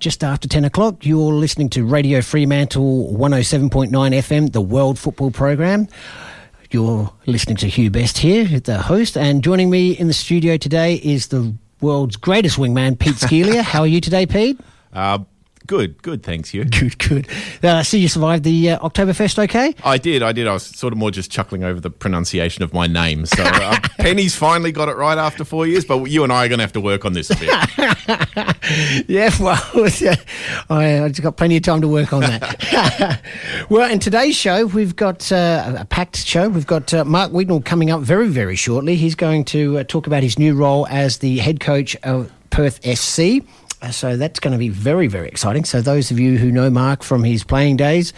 Just after 10 o'clock. You're listening to Radio Fremantle 107.9 FM, the World Football Program. You're listening to Hugh Best here, the host, and joining me in the studio today is the world's greatest wingman, Pete Szkiela. How are you today, Pete? Uh, good, good. Thanks, you. Good, good. Uh, I see you survived the uh, Oktoberfest okay? I did, I did. I was sort of more just chuckling over the pronunciation of my name. So uh, Penny's finally got it right after four years, but you and I are going to have to work on this a bit. yeah, well, I, I've got plenty of time to work on that. well, in today's show, we've got uh, a packed show. We've got uh, Marc Wignall coming up very, very shortly. He's going to uh, talk about his new role as the head coach of Perth SC. Uh, So that's going to be very, very exciting. So those of you who know Marc from his playing days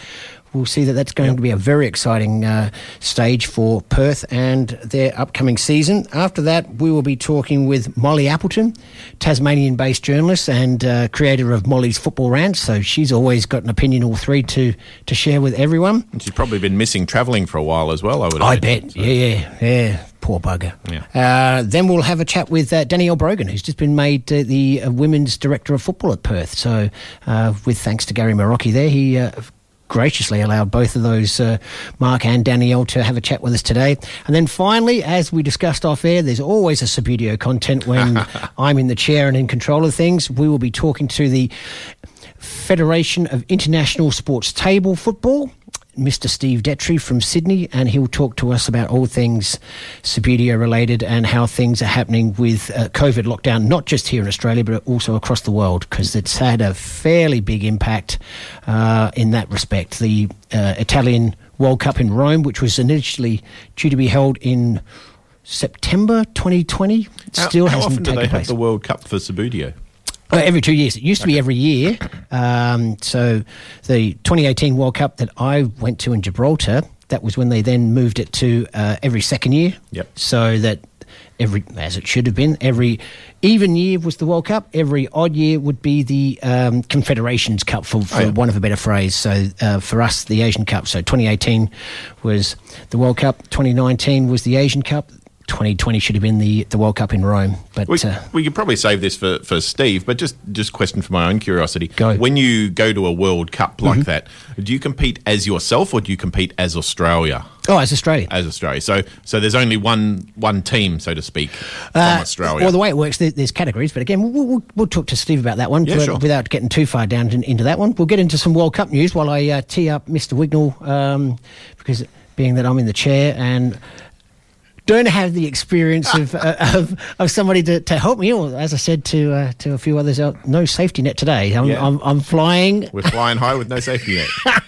will see that that's going to be a very exciting uh, stage for Perth and their upcoming season. After that, we will be talking with Molly Appleton, Tasmanian-based journalist and uh, creator of Molly's Football Rants. So she's always got an opinion, all three, to to share with everyone. And She's probably been missing travelling for a while as well, I would I imagine. bet. Yeah, yeah, yeah. Poor bugger. Yeah. Uh, then we'll have a chat with uh, Danielle Brogan, who's just been made uh, the uh, women's director of football at Perth. So, uh, with thanks to Gary Marocchi there, he. Uh, Graciously allowed both of those, uh, Marc and Danielle, to have a chat with us today. And then finally, as we discussed off air, there's always a Subbuteo content when I'm in the chair and in control of things. We will be talking to the Federation of International Sports Table Football, Mr. Steve Dettre from Sydney, and he'll talk to us about all things Subbuteo related and how things are happening with uh, COVID lockdown, not just here in Australia, but also across the world, because it's had a fairly big impact uh, in that respect. The uh, Italian World Cup in Rome, which was initially due to be held in September 2020, How, still how hasn't often do taken they place. have the World Cup for Subbuteo? Every two years. It used to be every year. Um, so the 2018 World Cup that I went to in Gibraltar, that was when they then moved it to uh, every second year. Yep. So that every, as it should have been, every even year was the World Cup. Every odd year would be the um, Confederations Cup, for, for Oh, yeah. want of a better phrase. So uh, for us, the Asian Cup. So 2018 was the World Cup. 2019 was the Asian Cup. 2020 should have been the, the World Cup in Rome. But We, uh, we could probably save this for, for Steve, but just just question for my own curiosity. Go. Mm-hmm. When you go to a World Cup like that, do you compete as yourself or do you compete as Australia? oh, as Australia. As Australia, so so there's only one one team, so to speak, from Uh, Australia. Well, the way it works, there's categories, but again, we'll, we'll, we'll talk to Steve about that one Yeah, but sure. without getting too far down in, into that one. We'll get into some World Cup news while I uh, tee up Mr. Wignall, um, because being that I'm in the chair and don't have the experience of, uh, of of somebody to, to help me. Or as I said to uh, to a few others, uh, no safety net today. I'm, Yeah. I'm, I'm flying. We're flying high with no safety net.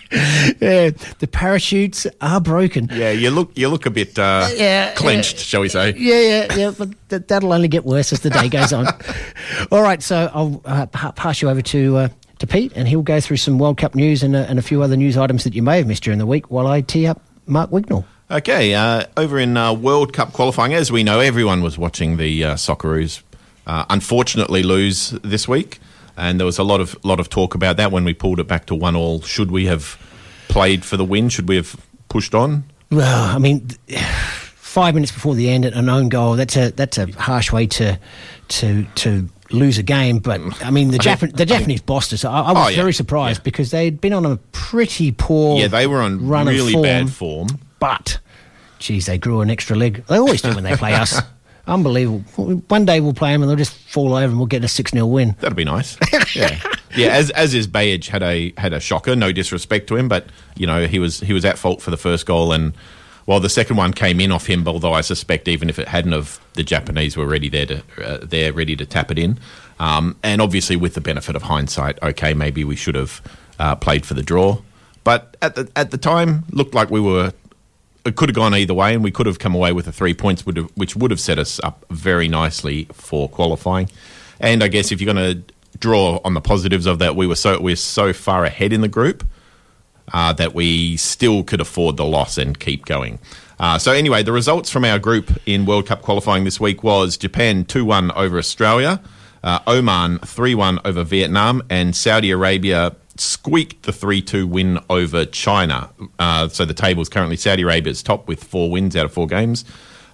Yeah, the parachutes are broken. Yeah, you look you look a bit uh, Yeah, clenched, shall we say? Yeah, yeah, yeah, but th- that'll only get worse as the day goes on. All right, so I'll uh, pass you over to uh, to Pete, and he'll go through some World Cup news and, uh, and a few other news items that you may have missed during the week while I tee up Marc Wignall. Okay, uh, over in uh, World Cup qualifying, as we know, everyone was watching the uh, Socceroos uh, unfortunately lose this week, and there was a lot of lot of talk about that when we pulled it back to one all. Should we have played for the win? Should we have pushed on? Well, I mean, five minutes before the end, an own goal. That's a that's a harsh way to to to lose a game. But I mean, the Japan, the Japanese bossed us. I, I was Oh, yeah, very surprised yeah. because they'd been on a pretty poor Yeah, they were on run really bad form. But, geez, they grew an extra leg. They always do when they play us. Unbelievable. One day we'll play them and they'll just fall over and we'll get a 6 0 win. That'd be nice. Yeah, yeah. As Aziz Behich had a had a shocker. No disrespect to him, but you know he was he was at fault for the first goal, and while the second one came in off him, although I suspect even if it hadn't of the Japanese were ready there to uh, there ready to tap it in, um, and obviously with the benefit of hindsight, okay, maybe we should have uh, played for the draw, but at the at the time looked like we were it could have gone either way, and we could have come away with the three points, would have, which would have set us up very nicely for qualifying. And I guess if you're going to draw on the positives of that, we were so we're so far ahead in the group uh, that we still could afford the loss and keep going. Uh, so anyway, the results from our group in World Cup qualifying this week was Japan two one over Australia, uh, Oman three one over Vietnam, and Saudi Arabia squeaked the three two win over China. Uh, so the table is currently Saudi Arabia's top with four wins out of four games.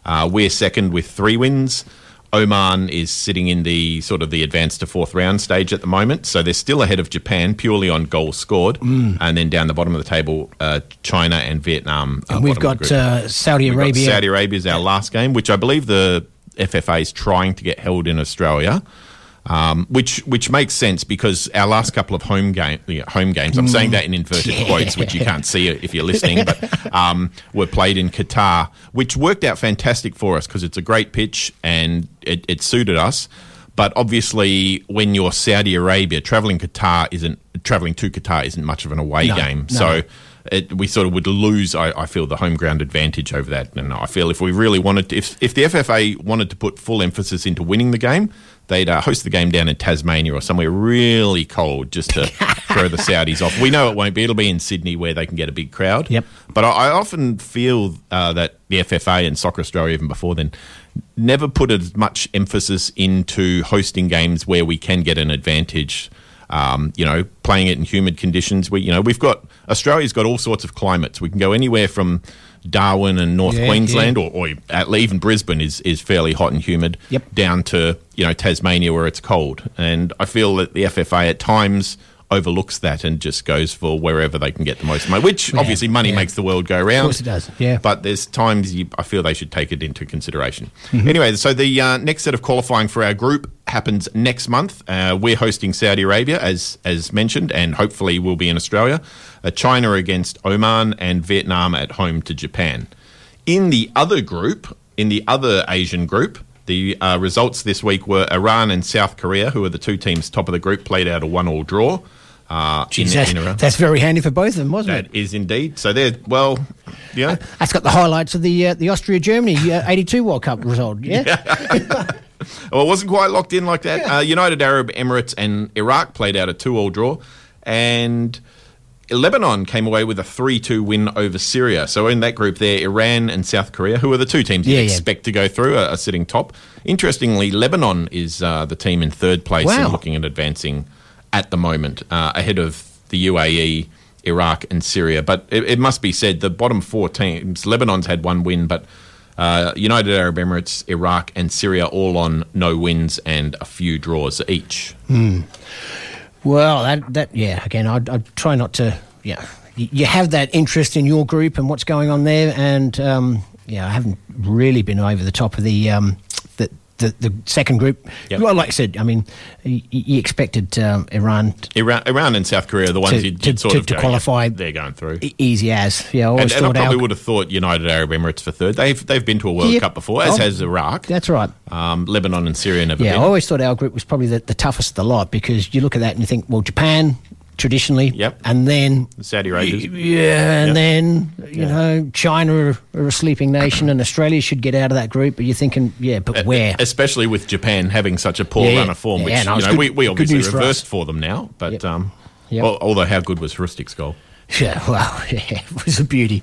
Uh, we're second with three wins. Oman is sitting in the sort of the advanced to fourth round stage at the moment, so they're still ahead of Japan purely on goals scored, and then down the bottom of the table, uh, China and Vietnam. And we've got uh, Saudi We've got Arabia. Saudi Arabia is our last game, which I believe the FFA is trying to get held in Australia. Um, which which makes sense because our last couple of home game yeah, home games I'm saying that in inverted quotes which you can't see if you're listening but um, were played in Qatar which worked out fantastic for us because it's a great pitch and it, it suited us. But obviously when you're Saudi Arabia traveling Qatar isn't traveling to Qatar isn't much of an away No, game. no. so it, we sort of would lose, I, I feel, the home ground advantage over that. And I feel if we really wanted to, if, if the FFA wanted to put full emphasis into winning the game, they'd uh, host the game down in Tasmania or somewhere really cold just to throw the Saudis off. We know it won't be. It'll be in Sydney where they can get a big crowd. Yep. But I, I often feel uh, that the FFA and Soccer Australia, even before then, never put as much emphasis into hosting games where we can get an advantage. Um, you know, playing it in humid conditions. We, you know, we've got Australia's got all sorts of climates. We can go anywhere from Darwin and North Yeah, Queensland, or, or at, even Brisbane is is fairly hot and humid. Yep. Down to you know Tasmania where it's cold, and I feel that the FFA at times overlooks that and just goes for wherever they can get the most money. Which obviously money yeah. makes the world go round. Of course it does, yeah. But there's times you, I feel they should take it into consideration. Mm-hmm. Anyway, so the uh, next set of qualifying for our group happens next month. Uh, we're hosting Saudi Arabia, as as mentioned, and hopefully we'll be in Australia. Uh, China against Oman and Vietnam at home to Japan. In the other group, in the other Asian group, the uh, results this week were Iran and South Korea, who are the two teams top of the group, played out a one-all draw. Uh, in, Jeez, that's, in Iran. that's very handy for both of them, wasn't it? That is indeed. So they're well, yeah. That's got the highlights of the uh, the Austria Germany uh, 82 World Cup result. Yeah. Well, it wasn't quite locked in like that. Uh, United Arab Emirates and Iraq played out a two-all draw, and Lebanon came away with a three-two win over Syria. So in that group there, Iran and South Korea, who are the two teams you Yeah, yeah. expect to go through, are, are sitting top. Interestingly, Lebanon is uh, the team in third place Wow. and looking at advancing at the moment, uh, ahead of the UAE. Iraq and Syria, but it, it must be said the bottom four teams. Lebanon's had one win, but uh, United Arab Emirates, Iraq, and Syria all on no wins and a few draws each. Well, that that yeah. Again, I'd, I'd try not to. Yeah, you, you have that interest in your group and what's going on there, and um, yeah, I haven't really been over the top of the um, the, the, second group. Yep. Well, like I said, I mean, you, you expected um, Iran Iran, Iran and South Korea are the ones To- to- sort to- of to qualify- they're going through. easy as. Yeah, I And, and I probably our, would have thought United Arab Emirates for third. They've they've been to a World Yep. Cup before, as Oh, has Iraq. That's right. Um, Lebanon and Syria never Yeah, I always thought our group was probably the, the toughest of the lot because you look at that and you think, well, Japan traditionally, Yep. and then Saudi Arabia. yeah, and Yep. then you know China are, a sleeping nation, and Australia should get out of that group. But you're thinking, yeah, but where? Especially with Japan having such a poor Yeah, run of form, which yeah, no, you know good- we, we obviously news for reversed for, them now. But Yep. um, Yep. al- although how good was Hrustic's goal? Yeah, well, yeah, it was a beauty.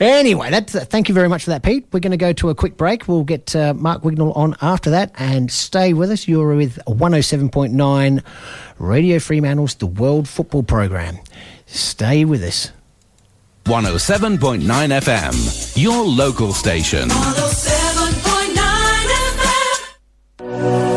Anyway, that's, uh, thank you very much for that, Pete. We're going to go to a quick break. We'll get uh, Marc Wignall on after that and stay with us. You're with 107.9 Radio Fremantle's The World Football Program. Stay with us. 107.9 FM, your local station. 107.9 FM.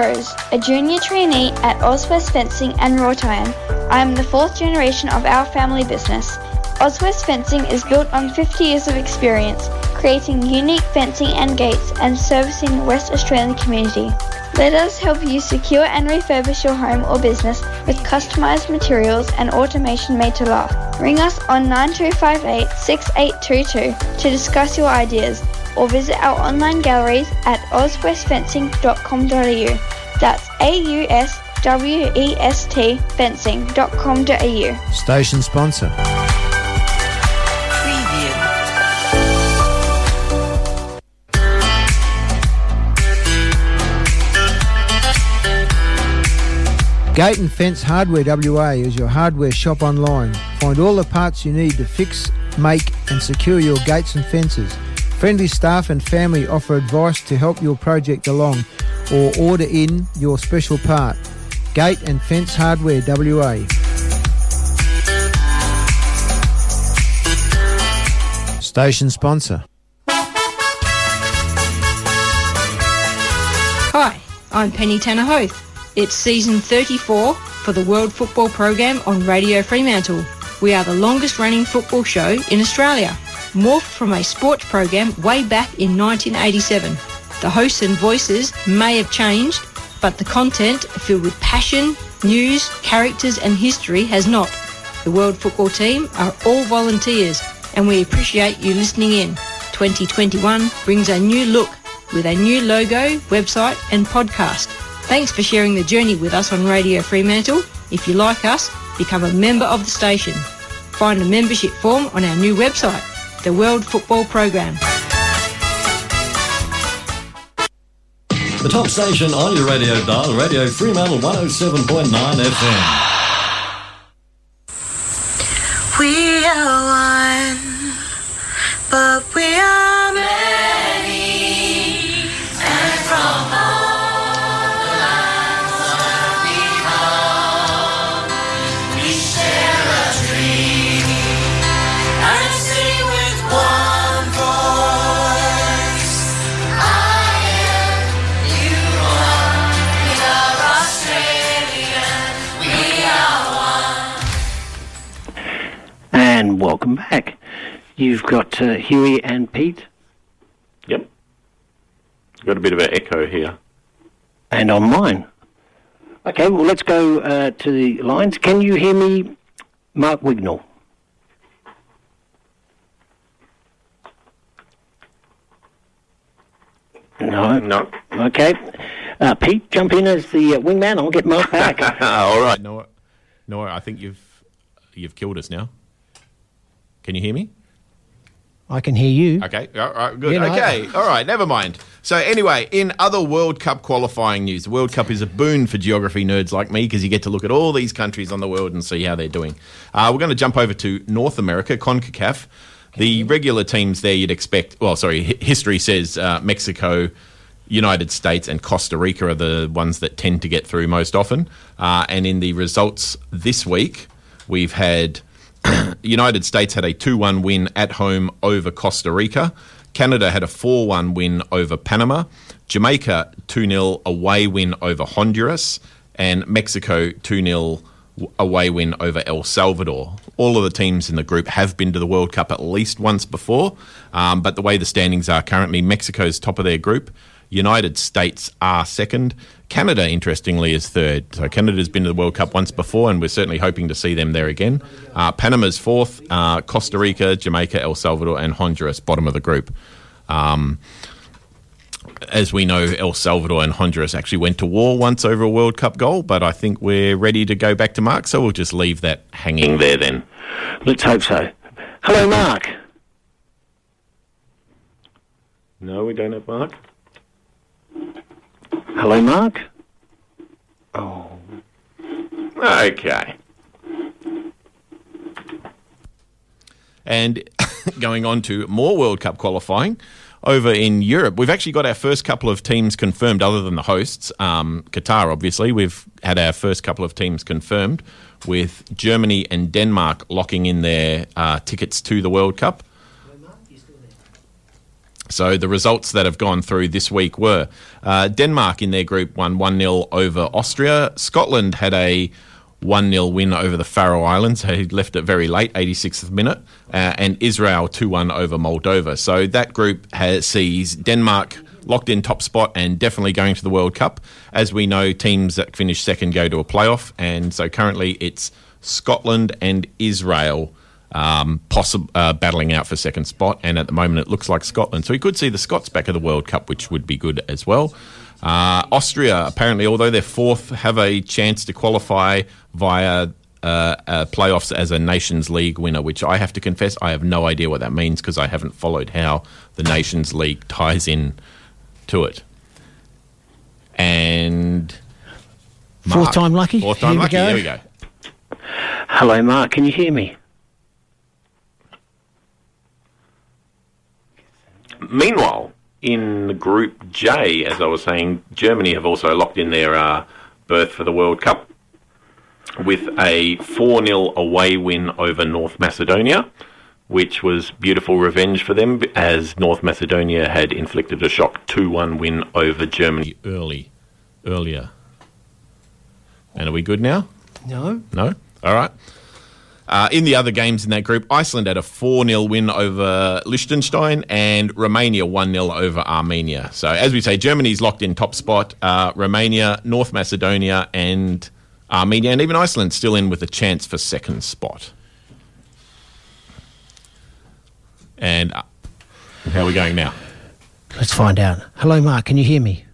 Rose, a junior trainee at Auswest Fencing and Wrought Iron. I am the fourth generation of our family business. Auswest Fencing is built on 50 years of experience, creating unique fencing and gates and servicing the West Australian community. Let us help you secure and refurbish your home or business with customized materials and automation made to last. Ring us on 9258 6822 to discuss your ideas or visit our online galleries at auswestfencing.com.au. That's A-U-S-W-E-S-T fencing.com.au. Station sponsor. Preview. Gate and Fence Hardware WA is your hardware shop online. Find all the parts you need to fix, make, and secure your gates and fences. Friendly staff and family offer advice to help your project along or order in your special part. Gate and Fence Hardware WA. Station sponsor. Hi, I'm Penny Tanner Hoth. It's season 34 for the World Football Program on Radio Fremantle. We are the longest running football show in Australia, morphed from a sports program way back in 1987. The hosts and voices may have changed, but the content filled with passion, news, characters and history has not. The World Football team are all volunteers and we appreciate you listening in. 2021 brings a new look with a new logo, website and podcast. Thanks for sharing the journey with us on Radio Fremantle. If you like us, become a member of the station. Find a membership form on our new website, the World Football Program. The top station on your radio dial, Radio Fremantle 107.9 FM. We are one, but we are And welcome back. You've got uh, Huey and Pete, Yep. Got a bit of an echo here. and on mine. Okay, well, let's go uh, to the lines. Can you hear me, Marc Wignall? No. No. Okay. Uh, Pete, jump in as the uh, wingman. I'll get Marc back. All right. No, no. I think you've you've killed us now. Can you hear me? I can hear you. Okay. All right. Good. You know, okay. All right. Never mind. So anyway, in other World Cup qualifying news, the World Cup is a boon for geography nerds like me because you get to look at all these countries on the world and see how they're doing. Uh, we're going to jump over to North America, CONCACAF. The regular teams there you'd expect. Well, sorry, hi- history says uh, Mexico. United States and Costa Rica are the ones that tend to get through most often. Uh, and in the results this week, we've had United States had a 2 1 win at home over Costa Rica. Canada had a 4 1 win over Panama. Jamaica 2 0 away win over Honduras. And Mexico 2 0 away win over El Salvador. All of the teams in the group have been to the World Cup at least once before, um, but the way the standings are currently, Mexico's top of their group. United States are second. Canada, interestingly, is third. So Canada's been to the World Cup once before, and we're certainly hoping to see them there again. Uh, Panama's fourth. Uh, Costa Rica, Jamaica, El Salvador, and Honduras, bottom of the group. Um, as we know, El Salvador and Honduras actually went to war once over a World Cup goal, but I think we're ready to go back to Marc, so we'll just leave that hanging there then. Let's hope so. Hello, Marc. No, we don't have Marc. Hello, Marc. Oh. Okay. And going on to more World Cup qualifying over in Europe, we've actually got our first couple of teams confirmed, other than the hosts. Um, Qatar, obviously, we've had our first couple of teams confirmed, with Germany and Denmark locking in their uh, tickets to the World Cup. So the results that have gone through this week were uh, Denmark in their group won 1 0 over Austria. Scotland had a 1 0 win over the Faroe Islands. They left it very late, 86th minute. Uh, and Israel 2 1 over Moldova. So that group has, sees Denmark locked in top spot and definitely going to the World Cup. As we know, teams that finish second go to a playoff. And so currently it's Scotland and Israel um, possi- uh, battling out for second spot, and at the moment it looks like Scotland. So we could see the Scots back at the World Cup, which would be good as well. Uh, Austria, apparently, although they're fourth, have a chance to qualify via uh, uh, playoffs as a Nations League winner, which I have to confess I have no idea what that means because I haven't followed how the Nations League ties in to it. And Fourth time lucky. Fourth time Here we lucky. go. Here we go. Hello, Marc. Can you hear me? Meanwhile, in Group J, as I was saying, Germany have also locked in their uh, berth for the World Cup with a 4 0 away win over North Macedonia, which was beautiful revenge for them as North Macedonia had inflicted a shock 2 1 win over Germany early, earlier. And are we good now? No. No? All right. Uh, in the other games in that group, Iceland had a 4 0 win over Liechtenstein and Romania 1 0 over Armenia. So, as we say, Germany's locked in top spot. Uh, Romania, North Macedonia, and Armenia, and even Iceland still in with a chance for second spot. And uh, how are we going now? Let's find out. Hello, Marc. Can you hear me?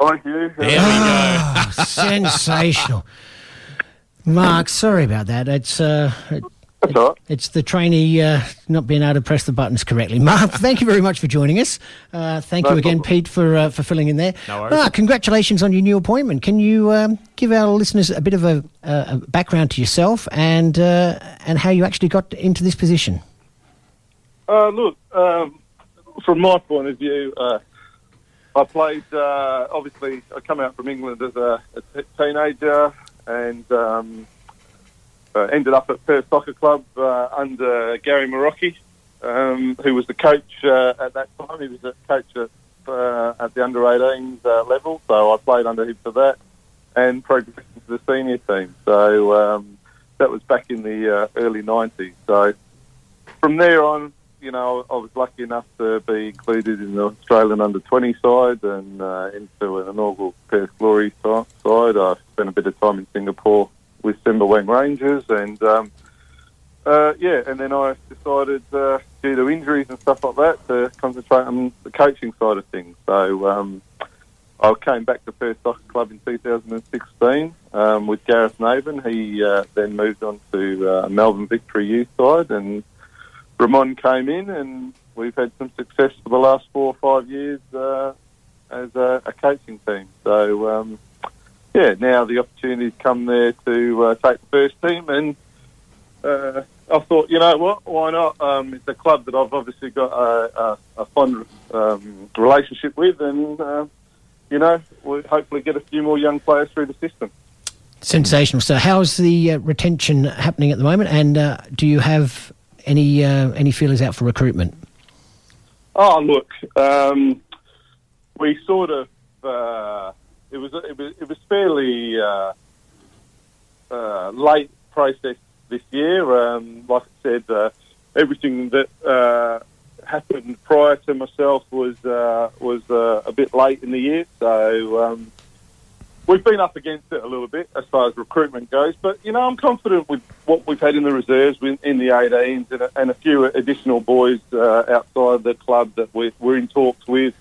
Hi, Hugh. There we go. Ah, sensational. Marc, sorry about that. It's uh, it- That's all right. it's the trainee uh, not being able to press the buttons correctly. Marc, thank you very much for joining us. Uh, thank No you again, problem. Pete, for uh, for filling in there. No worries. Marc, congratulations on your new appointment. Can you um, give our listeners a bit of a, a a background to yourself and uh, and how you actually got into this position? Uh, look, um, from my point of view, uh, I played. Uh, obviously, I come out from England as a teenager and um, uh, ended up at Perth Soccer Club uh, under Gary Marocchi, um, who was the coach uh, at that time. He was a coach at, uh, at the under 18s uh, level, so I played under him for that and progressed into the senior team. So um, that was back in the uh, early 90s. So from there on, you know, I was lucky enough to be included in the Australian under 20 side and uh, into an inaugural Perth Glory side. I spent a bit of time in Singapore with Sembawang Rangers and, um, uh, yeah, and then I decided, uh, due to injuries and stuff like that, to concentrate on the coaching side of things. So um, I came back to Perth Soccer Club in 2016 um, with Gareth Naven. He uh, then moved on to uh, Melbourne Victory Youth side and Ramon came in, and we've had some success for the last four or five years uh, as a, a coaching team. So, um, yeah, now the opportunity's come there to uh, take the first team, and uh, I thought, you know what, why not? Um, it's a club that I've obviously got a, a, a fond um, relationship with, and uh, you know, we'll hopefully get a few more young players through the system. Sensational. So, how's the uh, retention happening at the moment? And uh, do you have any uh, any feelers out for recruitment? Oh, look, um, we sort of uh, it was it was it was fairly uh, uh, late process this year. Um, like I said, uh, everything that uh, happened prior to myself was was a bit late in the year, so um, we've been up against it a little bit as far as recruitment goes. But you know, I'm confident with what we've had in the reserves in, in the 18s and a, and a few additional boys uh, outside the club that we're, we're in talks with.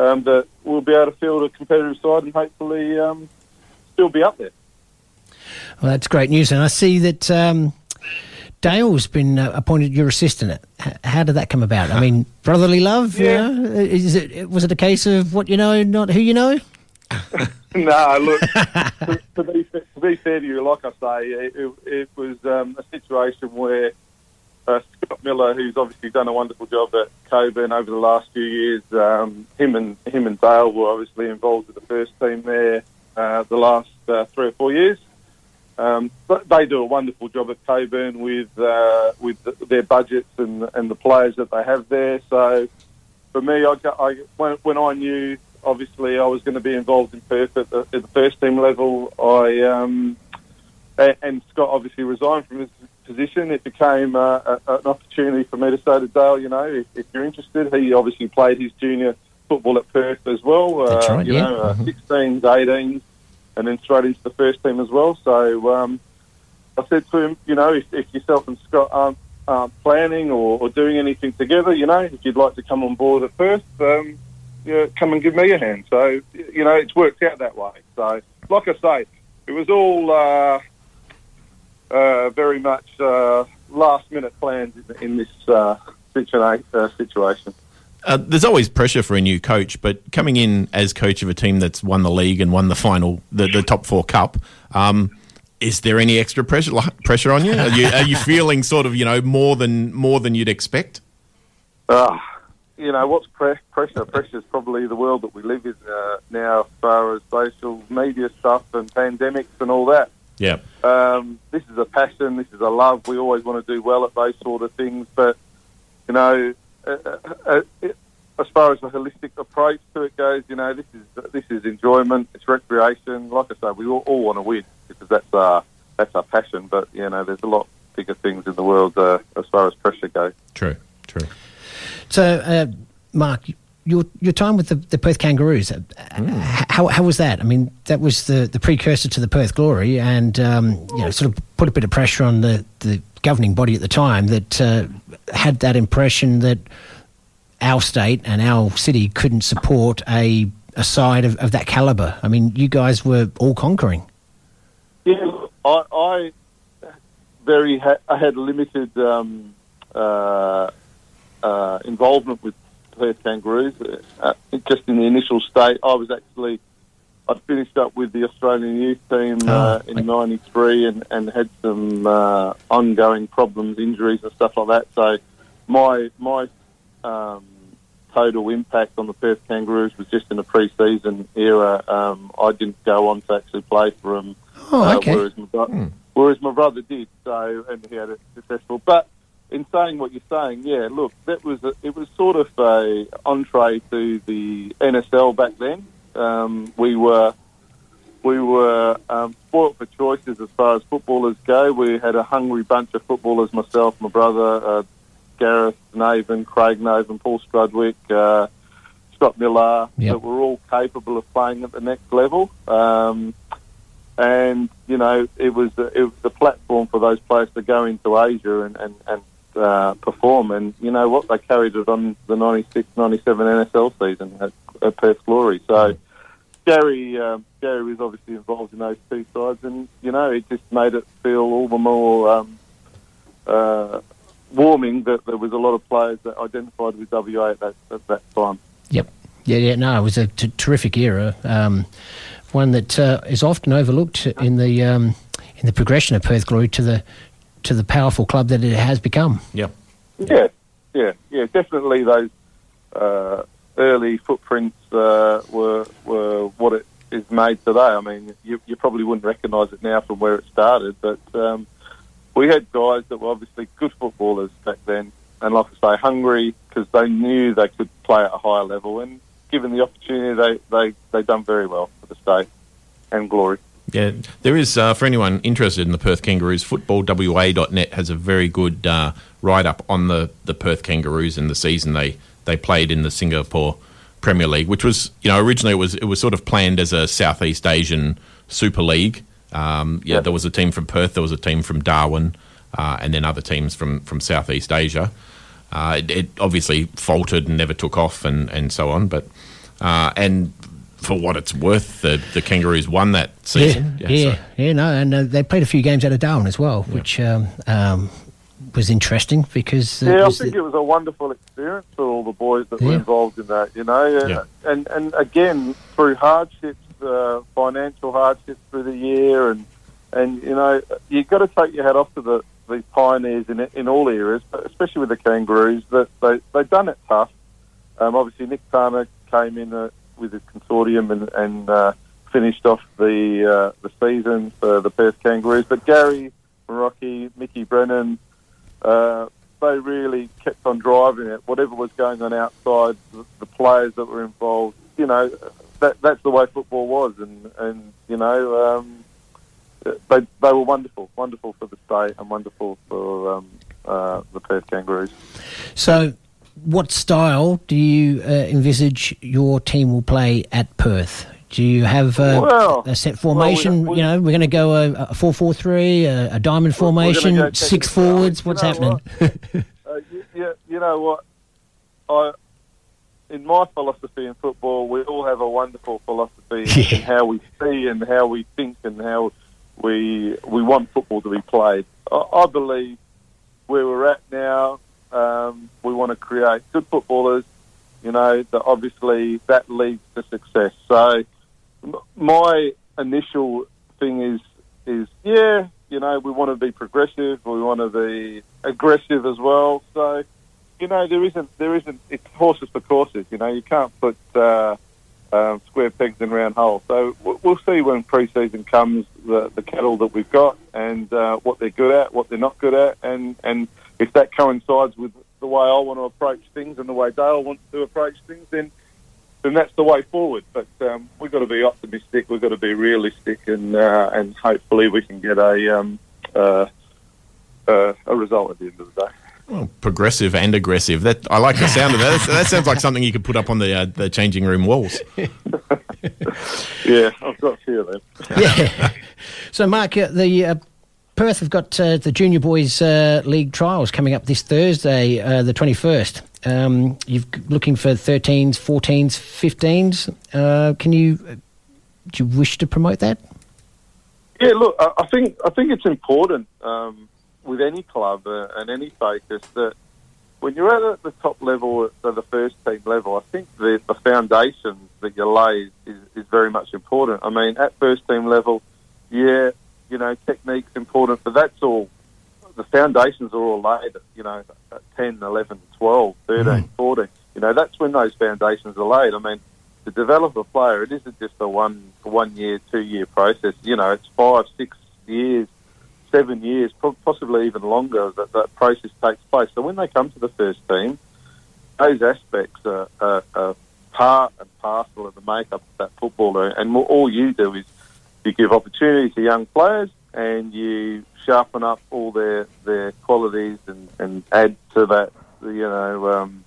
Um, that we'll be able to field a competitive side and hopefully um, still be up there. Well, that's great news. And I see that um, Dale's been uh, appointed your assistant. How did that come about? I mean, brotherly love. Yeah. You know? Is it was it a case of what you know, not who you know? no, look, to, to, be, to be fair to you, like I say, it, it, it was um, a situation where uh, Scott Miller, who's obviously done a wonderful job at Cockburn over the last few years, um, him and him and Dale were obviously involved with the first team there uh, the last uh, three or four years. Um, but they do a wonderful job at Cockburn with uh, with the, their budgets and and the players that they have there. So for me, I, I when, when I knew obviously I was going to be involved in Perth at the, at the first team level, I um, and Scott obviously resigned from his position. It became uh, a, an opportunity for me to say to Dale, you know, if, if you're interested, he obviously played his junior football at Perth as well. Uh, right, you yeah. know, uh, 16s, 18s, and then straight into the first team as well. So um, I said to him, you know, if, if yourself and Scott aren't, aren't planning or, or doing anything together, you know, if you'd like to come on board at Perth, um, yeah, come and give me a hand. So, you know, it's worked out that way. So, like I say, it was all uh, uh, very much uh, last minute plans in, in this uh, situa- uh, situation. Uh, there's always pressure for a new coach, but coming in as coach of a team that's won the league and won the final, the, the top four cup, um, is there any extra pressure pressure on you? Are you are you feeling sort of you know more than more than you'd expect? Ah, you know, what's pre- pressure? Pressure is probably the world that we live in uh, now as far as social media stuff and pandemics and all that. Yeah, Um, this is a passion. This is a love. We always want to do well at those sort of things. But you know, uh, uh, uh, it, as far as a holistic approach to it goes, you know, this is this is enjoyment. It's recreation. Like I say, we all, all want to win because that's our that's our passion. But you know, there's a lot bigger things in the world uh, as far as pressure goes. true, true. So, uh, Marc, your your time with the, the Perth Kangaroos, uh, h- how how was that? I mean, that was the, the precursor to the Perth Glory, and um, you know, sort of put a bit of pressure on the, the governing body at the time that uh, had that impression that our state and our city couldn't support a a side of, of that calibre. I mean, you guys were all conquering. Yeah, I, I very ha- I had limited um, uh, uh, involvement with Perth Kangaroos. Uh, just in the initial state, I was actually I'd finished up with the Australian youth team uh, in '93 and, and had some uh, ongoing problems, injuries and stuff like that. So my my um, total impact on the Perth Kangaroos was just in the pre-season era. Um, I didn't go on to actually play for them, Oh, okay. whereas my bro- whereas my brother did. So and he had a successful. But in saying what you're saying, yeah, look, that was a, it was sort of a entree to the NSL back then. Um, we were we were um, spoilt for choices as far as footballers go. We had a hungry bunch of footballers, myself, my brother, uh, Gareth Naven, Craig Naven, Paul Strudwick, uh, Scott Miller, Yep. that were all capable of playing at the next level. Um, and, you know, it was, the, it was the platform for those players to go into Asia and, and, and uh, perform. And, you know what, they carried it on the 96 97 NSL season at, at Perth Glory. So, Gary, um, Gary was obviously involved in those two sides, and you know it just made it feel all the more um, uh, warming that there was a lot of players that identified with WA at that at that time. Yep. Yeah, yeah. No, it was a t- terrific era. Um, one that uh, is often overlooked in the um, in the progression of Perth Glory to the to the powerful club that it has become. Yep. Yeah, yeah, yeah. Definitely, those uh, early footprints uh, were were what it is made today. I mean, you, you probably wouldn't recognise it now from where it started, but um, we had guys that were obviously good footballers back then, and like I say, hungry because they knew they could play at a higher level, and given the opportunity, they they they done very well for the state and glory. Yeah, there is, uh, for anyone interested in the Perth Kangaroos, footballwa.net has a very good uh, write up on the, the Perth Kangaroos and the season they, they played in the Singapore Premier League, which was, you know, originally it was, it was sort of planned as a Southeast Asian Super League. Um, yeah, there was a team from Perth, there was a team from Darwin, uh, and then other teams from, from Southeast Asia. Uh, it, it obviously faltered and never took off and, and so on, but uh, and for what it's worth, the, the Kangaroos won that season. Yeah, yeah, so- yeah, no, and uh, they played a few games out of Darwin as well, which um, um, was interesting because uh, Yeah, I think the- it was a wonderful experience for all the boys that were involved in that. You know, Yeah. and and again through hardships, uh, financial hardships through the year, and and you know you've got to take your hat off to the these pioneers in in all areas, but especially with the Kangaroos that they they've done it tough. Um, obviously, Nick Turner came in uh, with his consortium and, and uh, finished off the uh, the season for the Perth Kangaroos. But Gary Marocchi, Mickey Brennan, uh, they really kept on driving it. Whatever was going on outside, the, the players that were involved, you know, that that's the way football was, and and you know, um, they they were wonderful, wonderful for the state and wonderful for um, uh, the Perth Kangaroos. So, what style do you uh, envisage your team will play at Perth? Do you have uh, Well, a set well, we- formation? we- you know, we're going to go a, a four-four-three, a, a diamond We're- we're gonna formation, go six forwards. You What's know happening? Uh, you, you, you know what? I, in my philosophy in football, we all have a wonderful philosophy in, in how we see and how we think and how we we want football to be played. I, I believe where we're at now, um, we want to create good footballers. You know, that obviously that leads to success. So, my initial thing is is yeah, you know, we want to be progressive, we want to be aggressive as well. So, you know, there isn't there isn't it's horses for courses. You know, you can't put uh, um, square pegs in round holes. So we'll see when pre-season comes the, the cattle that we've got and uh, what they're good at, what they're not good at, and and if that coincides with the way I want to approach things and the way Dale wants to approach things, then then that's the way forward. But um, we've got to be optimistic. We've got to be realistic, and uh, and hopefully we can get a um, uh, uh, a result at the end of the day. Well, progressive and aggressive. That I like the sound of that. That sounds like something you could put up on the uh, the changing room walls. Yeah, I've got a few of them. yeah. So, Marc, uh, the uh, Perth have got uh, the Junior Boys uh, League trials coming up this Thursday, uh, the 21st. Um, you're looking for 13s, 14s, 15s. Uh, can you, do you wish to promote that? Yeah, look, I, think I think it's important um, with any club uh, and any focus that when you're at the top level, at the first team level, I think the, the foundation that you lay is, is very much important. I mean, at first team level, yeah, you know, technique's important, but that's all. The foundations are all laid, at, you know, at 10, 11, 12, 13, mm. 14. You know, that's when those foundations are laid. I mean, to develop a player, it isn't just a one one year, two year process. You know, it's five, six years, seven years, possibly even longer that that process takes place. So when they come to the first team, those aspects are, are, are part and parcel of the makeup of that footballer. And all you do is you give opportunity to young players and you sharpen up all their their qualities and, and add to that, you know. Um,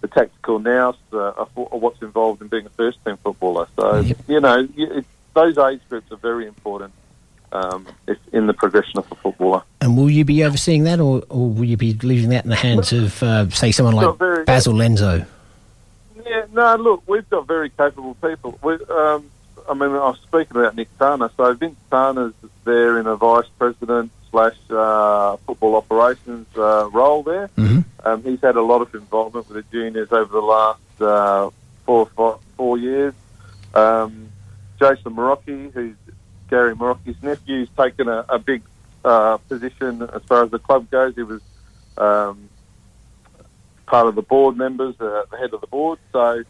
the tactical nous uh, of what's involved in being a first team footballer. So you know, it, those age groups are very important um, if, in the progression of a footballer. And will you be overseeing that, or, or will you be leaving that in the hands of, uh, say, someone like very- Basil Lenzo? Yeah, no, look, we've got very capable people. We, um, I mean, I was speaking about Nick Turner. So Vince Turner's there in a vice president slash uh, football operations uh, role there. Mhm. Um, he's had a lot of involvement with the juniors over the last uh, four, four, four years. Um, Jason Marocchi, who's Gary Marocchi's nephew, has taken a, a big uh, position as far as the club goes. He was um, part of the board members, uh, the head of the board. So,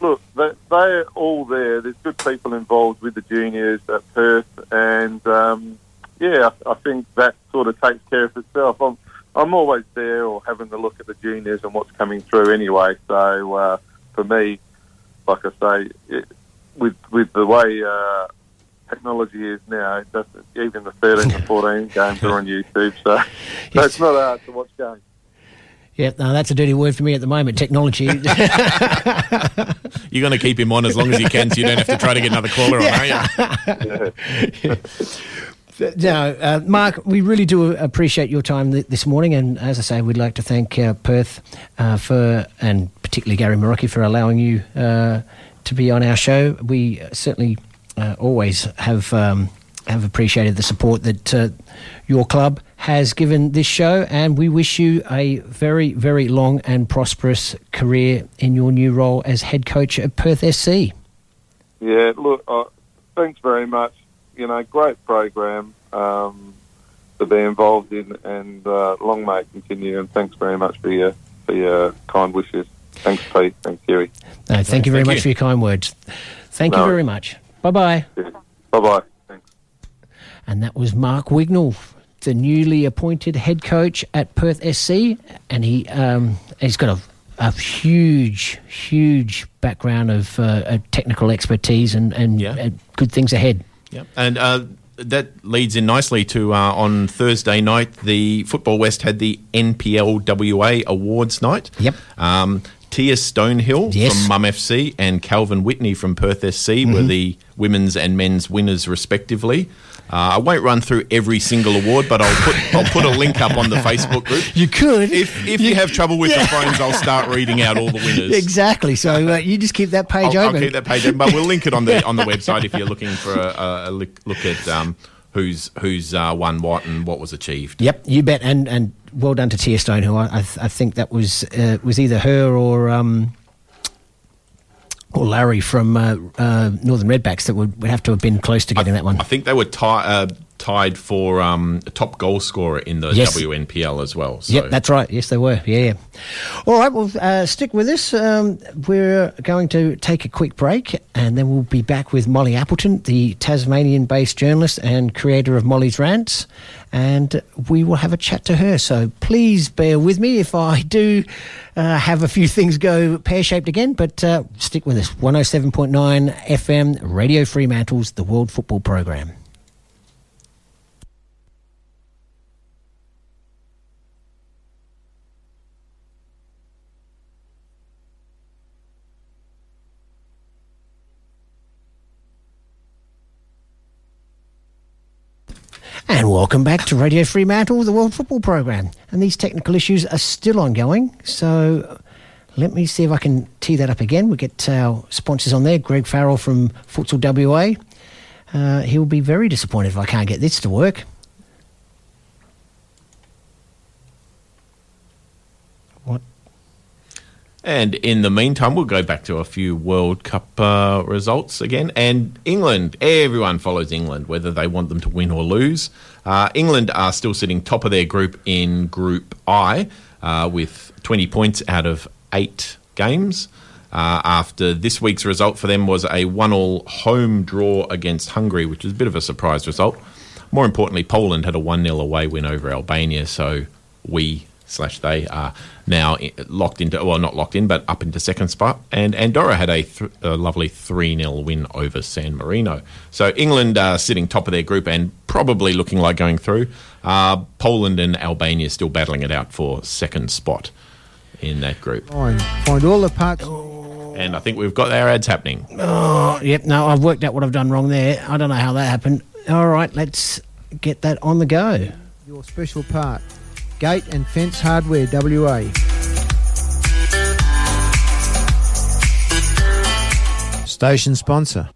look, they, they're all there. There's good people involved with the juniors at Perth, and um, yeah, I, I think that sort of takes care of itself. I'm, I'm always there or having a look at the juniors and what's coming through anyway. So, uh, for me, like I say, it, with with the way uh, technology is now, even the 13 and 14 games are on YouTube, so, so it's not hard to watch games. Yeah, no, that's a dirty word for me at the moment. Technology. You're going to keep him on as long as you can, so you don't have to try to get another caller on, are you? No, uh, Marc, we really do appreciate your time th- this morning, and as I say, we'd like to thank uh, Perth uh, for, and particularly Gary Marocchi for allowing you uh, to be on our show. We certainly uh, always have um, have appreciated the support that uh, your club has given this show, and we wish you a very, very long and prosperous career in your new role as head coach at Perth SC. Yeah, look, uh, thanks very much. You know, great program um, to be involved in, and uh, long may it continue. And thanks very much for your for your kind wishes. Thanks, Pete. Thanks, Gary. No, thank you very Thank much you. for your kind words. Thank you very much. Bye bye. Bye bye. Thanks. And that was Marc Wignall, the newly appointed head coach at Perth SC, and he um, he's got a, a huge, huge background of uh, technical expertise and and, and good things ahead. Yep. And uh, that leads in nicely to uh, on Thursday night, the Football West had the NPLWA Awards night. Yep. Um, Tia Stonehill Yes. from Mum FC and Calvin Whitney from Perth SC were Mhm. the women's and men's winners respectively. Uh, I won't run through every single award, but I'll put I'll put a link up on the Facebook group. You could. If if you, have trouble with the phones, I'll start reading out all the winners. Exactly. So uh, you just keep that page I'll, I'll open. keep that page open, but we'll link it on the on the website if you're looking for a, a, a look, look at um, who's who's uh, won what and what was achieved. Yep, you bet. And and well done to Tia Stone, who I I, th- I think that was uh, was either her or. Um, or Larry from uh, uh, Northern Redbacks that would, would have to have been close to getting that one. I think they were ti- uh, tied for um, top goal scorer in the Yes. WNPL as well. So. Yep, that's right. Yes, they were. Yeah. yeah. All right. Well, uh, stick with us. Um, we're going to take a quick break, and then we'll be back with Molly Appleton, the Tasmanian-based journalist and creator of Molly's Rants, and we will have a chat to her. So please bear with me if I do uh, have a few things go pear-shaped again. But uh, stick with us. 107.9 FM, Radio Fremantle's The World Football Program. And welcome back to Radio Fremantle, the World Football Program. And these technical issues are still ongoing. So let me see if I can tee that up again. We'll get our sponsors on there. Greg Farrell from Futsal WA. Uh, he'll be very disappointed if I can't get this to work. What? And in the meantime, we'll go back to a few World Cup uh, results again. And England, everyone follows England, whether they want them to win or lose. Uh, England are still sitting top of their group in Group I uh, with 20 points out of eight games. Uh, after this week's result for them was a one-all home draw against Hungary, which is a bit of a surprise result. More importantly, Poland had a 1-0 away win over Albania, so we slash they are now locked into well not locked in but up into second spot and Andorra had a, th- a lovely 3-0 win over San Marino so England uh, sitting top of their group and probably looking like going through uh, Poland and Albania still battling it out for second spot in that group Find, find all the parts. and I think we've got our ads happening Oh, yep. No, I've worked out what I've done wrong there. I don't know how that happened. All right, let's get that on the go. Your special part. Gate and Fence Hardware WA. Station sponsor.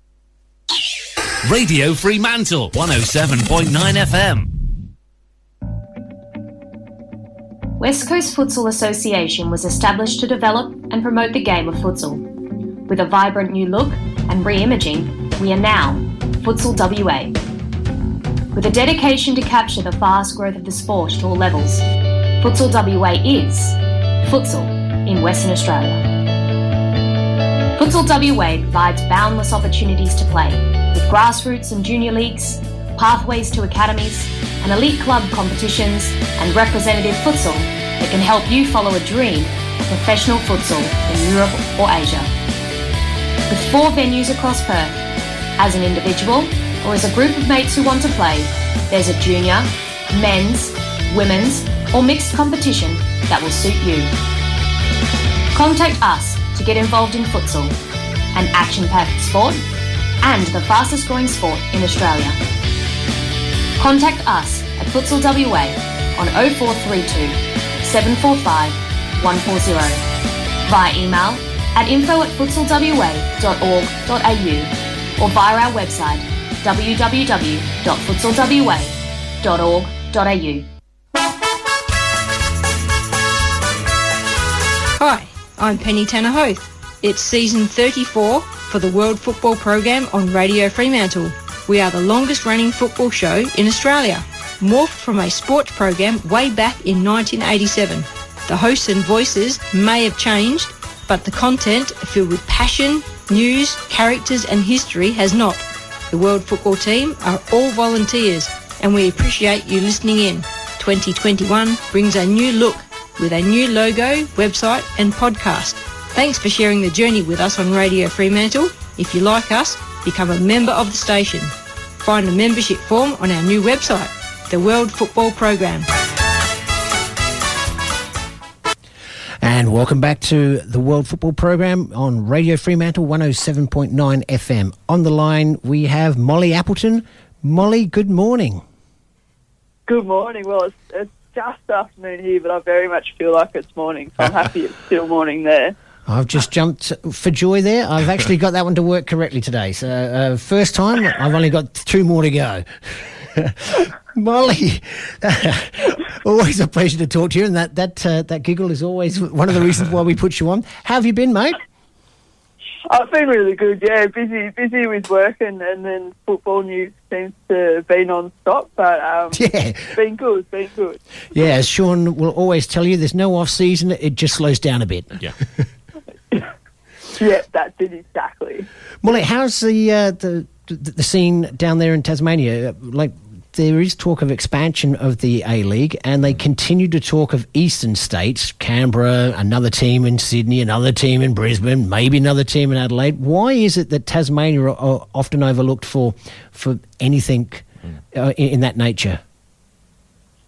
Radio Fremantle 107.9 FM. West Coast Futsal Association was established to develop and promote the game of futsal. With a vibrant new look and re-imaging, we are now Futsal WA. With a dedication to capture the fast growth of the sport at all levels, Futsal WA is futsal in Western Australia. Futsal WA provides boundless opportunities to play, with grassroots and junior leagues, pathways to academies, and elite club competitions, and representative futsal that can help you follow a dream of professional futsal in Europe or Asia. With four venues across Perth, as an individual or as a group of mates who want to play, there's a junior, men's, women's, or mixed competition that will suit you. Contact us to get involved in futsal, an action packed sport and the fastest growing sport in Australia. Contact us at Futsal WA on 0432 745 140 via email at info at futsalwa.org.au or via our website www.futsalwa.org.au. I'm Penny Tanner Hoth. It's season 34 for the World Football Program on Radio Fremantle. We are the longest running football show in Australia, morphed from a sports program way back in 1987. The hosts and voices may have changed, but the content filled with passion, news, characters and history has not. The World Football team are all volunteers and we appreciate you listening in. 2021 brings a new look with a new logo, website and podcast. Thanks for sharing the journey with us on Radio Fremantle. If you like us, become a member of the station. Find a membership form on our new website, the World Football Program. And welcome back to the World Football Program on Radio Fremantle 107.9 FM. On the line, we have Molly Appleton. Molly, good morning. Good morning. Well, it's, it's just afternoon here, but I very much feel like it's morning, so I'm happy it's still morning there. I've just jumped for joy there. I've actually got that one to work correctly today. So, uh, first time, I've only got two more to go. Molly, always a pleasure to talk to you, and that that uh, that giggle is always one of the reasons why we put you on. How have you been, mate? I've been really good, yeah. Busy, busy with work, and, and then football news seems to be non-stop. But um, Yeah. been good, been good. Yeah, as Sean will always tell you, there's no off season. It just slows down a bit. Yeah. Yeah, that's it exactly. Molly, how's the, uh, the the the scene down there in Tasmania? Uh, Like, there is talk of expansion of the A League, and they continue to talk of eastern states, Canberra, another team in Sydney, another team in Brisbane, maybe another team in Adelaide. Why is it that Tasmania are, often overlooked for for anything uh, in, in that nature?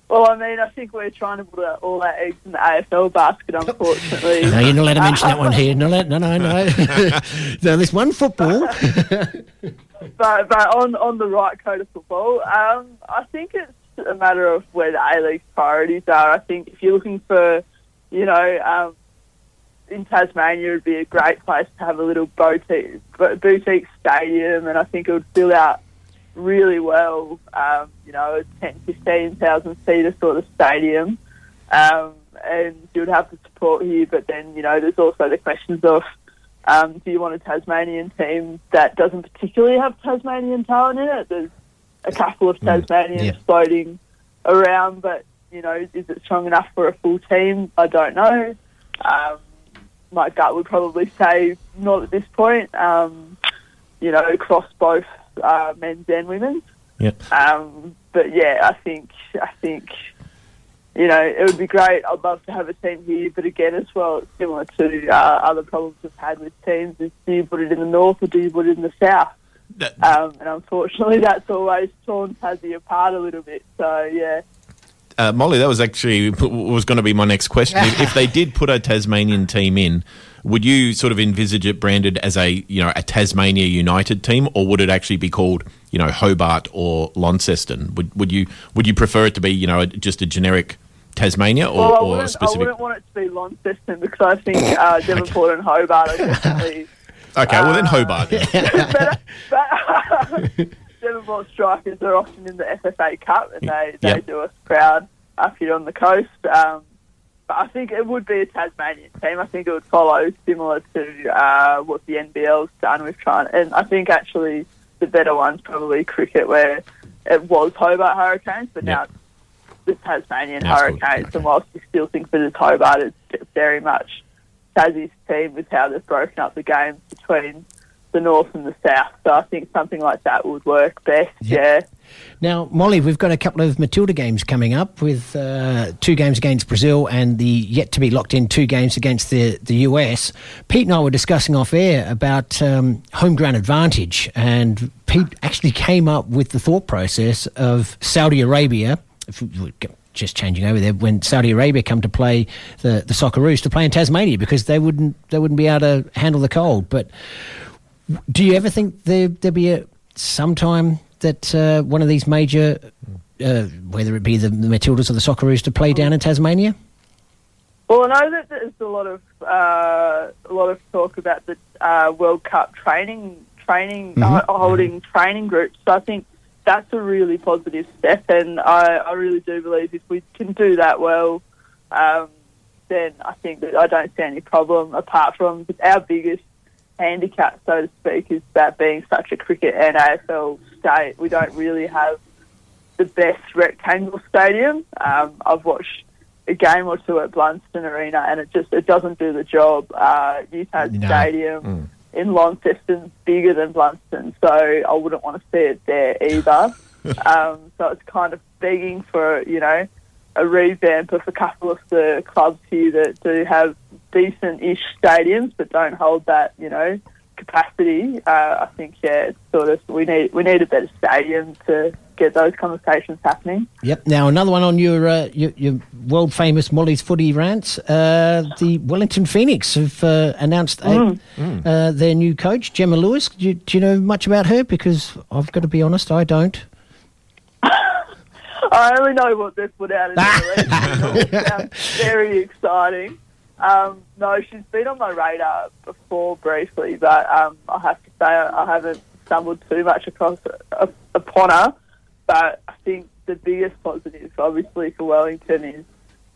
Well, I mean, I think we're trying to put all our eggs in the AFL basket, unfortunately. No, you're not allowed to mention that one here. No, no, no, no. no. no there's one football. but but on on the right code of football, um, I think it's a matter of where the A League's priorities are. I think if you're looking for, you know, um, in Tasmania, it'd be a great place to have a little boutique boutique stadium, and I think it would fill out really well. Um, you know, a 10, 15,000 seater sort of stadium, um, and you would have the support here. But then, you know, there's also the questions of um, do you want a Tasmanian team that doesn't particularly have Tasmanian talent in it? There's a couple of Tasmanians yeah. floating around, but you know, is it strong enough for a full team? I don't know. Um, my gut would probably say not at this point. Um, you know, across both uh, men's and women's. Yep. Um, but yeah, I think I think you know it would be great. I'd love to have a team here, but again, as well, it's similar to uh, other problems we've had with teams: is do you put it in the north or do you put it in the south? Um, and unfortunately, that's always torn Tassie apart a little bit. So yeah. Uh, Molly, that was actually was going to be my next question. if, if they did put a Tasmanian team in, would you sort of envisage it branded as a you know a Tasmania United team, or would it actually be called you know Hobart or Launceston? Would would you would you prefer it to be you know a, just a generic Tasmania or, well, I or wouldn't, I wouldn't want it to be Launceston because I think uh, Devonport and Hobart are definitely Okay, well then Hobart. Uh, Hobart. then. Devonport strikers are often in the FFA Cup and they, they Yep. do us proud up here on the coast. Um, but I think it would be a Tasmanian team. I think it would follow similar to uh, what the NBL's done with trying. And I think actually the better one's probably cricket where it was Hobart Hurricanes, but now it's the Tasmanian Now Hurricanes. And whilst you still think that it's Hobart, it's very much Tassie's team with how they've broken up the games between the north and the south. So I think something like that would work best. Yeah. Now, Molly, we've got a couple of Matilda games coming up with uh, two games against Brazil and the yet to be locked in two games against the, the US. Pete and I were discussing off air about um, home ground advantage, and Pete actually came up with the thought process of Saudi Arabia. Just changing over there when Saudi Arabia come to play the the Socceroos to play in Tasmania because they wouldn't they wouldn't be able to handle the cold. But do you ever think there there be a sometime that uh, one of these major, uh, whether it be the, the Matildas or the Socceroos, to play down in Tasmania? Well, I know that there's a lot of uh, a lot of talk about the uh, World Cup training training uh, holding training groups. So I think that's a really positive step, and I, I really do believe if we can do that well, um, then I think that I don't see any problem apart from our biggest handicap, so to speak, is that being such a cricket and AFL state, we don't really have the best rectangle stadium. Um, I've watched a game or two at Blundstone Arena, and it just it doesn't do the job. Uh, Newtown No. Stadium in Launceston's bigger than Blundstone, so I wouldn't want to see it there either. um, so it's kind of begging for you know a revamp of a couple of the clubs here that do have decent-ish stadiums but don't hold that you know capacity. Uh, I think yeah, it's sort of we need we need a better stadium to get those conversations happening. Yep. Now another one on your uh, your, your world famous Molly's footy rants. Uh, the Wellington Phoenix have uh, announced a, Mm. Uh, their new coach Gemma Lewis. Do you, do you know much about her? Because I've got to be honest, I don't. I only know what they've put out in the. Sounds very exciting. Um, no, she's been on my radar before briefly, but um, I have to say I, haven't stumbled too much across uh, upon her. But I think the biggest positive, obviously, for Wellington is